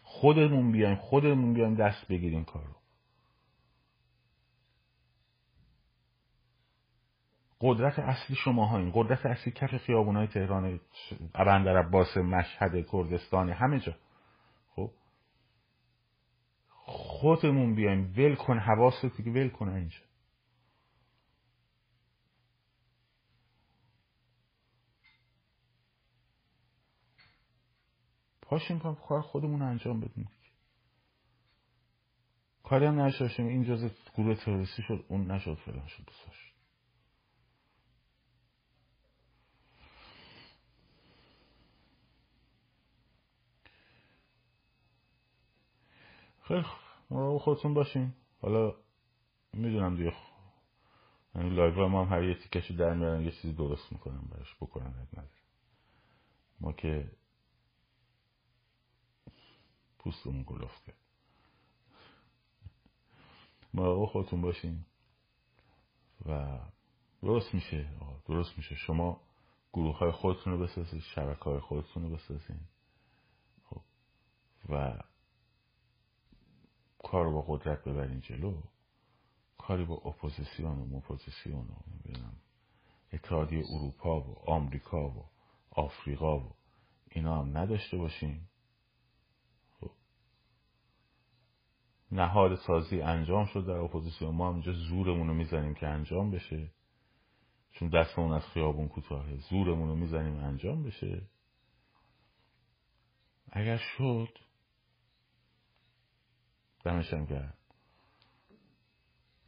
خودمون بیایم خودمون بیایم دست بگیریم کارو. قدرت اصلی شما این قدرت اصلی کف خیابون های تهران بندر عباس مشهد کردستان همه جا. خودمون بیایم. ول کن حواست که ول کن اینجا. پاشیم کار خودمون انجام بدیم کاری هم نشاشیم این جز گروه تروریستی شد اون نشد فلان شد بساش خیلی مراقب خودتون باشین. حالا می‌دونم دیگه. یعنی لایو هم هر یه تیکشی در میارن یه چیزی درست می‌کنم براش بکنن نداره. ما که پوستمون کلفته. مراقب خودتون باشین و درست میشه درست میشه. شما گروه های خودتون رو بسازید شبکه های خودتون رو بسازید خب. و کار با قدرت ببرین جلو کاری با اپوزیسیون و مپوزیسیون و اتحادیه اروپا و آمریکا و آفریقا و اینا هم نداشته باشین. خب. نهاد سازی انجام شد در اپوزیسیون ما هم اینجا زورمون رو می‌زنیم که انجام بشه. چون دستمون از خیابون کوتاهه زورمون رو می‌زنیم انجام بشه. اگر شد دمشم کرد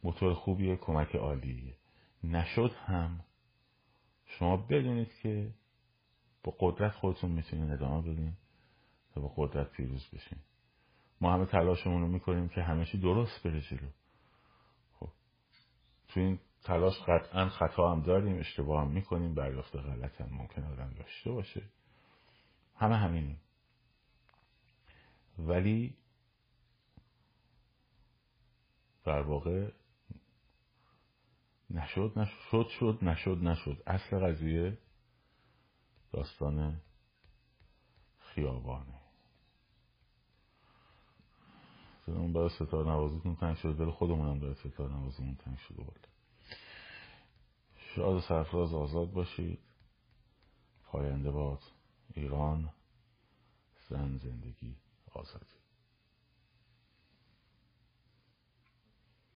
موتور خوبیه کمک عالیه. نشد هم. شما بدونید که با قدرت خودتون می‌تونید ادامه بدین و با قدرت پیروز بشین. ما همه تلاشمون رو می‌کنیم که همه چی درست بره جلو. خب. تو این تلاش قطعا خطا هم داریم اشتباه هم می‌کنیم دریافت غلط هم ممکن آدم داشته باشه. همه همینیم. ولی در واقع نشد نشد شد نشد نشد. اصل قضیه داستان خیابانه. اون برای ستار نوازیتون تنگ شده. دل خودمون هم داره ستار نوازیمون تنگ شده. بود شاد و سرفراز آزاد باشید. پاینده باد ایران زن زندگی آزادی.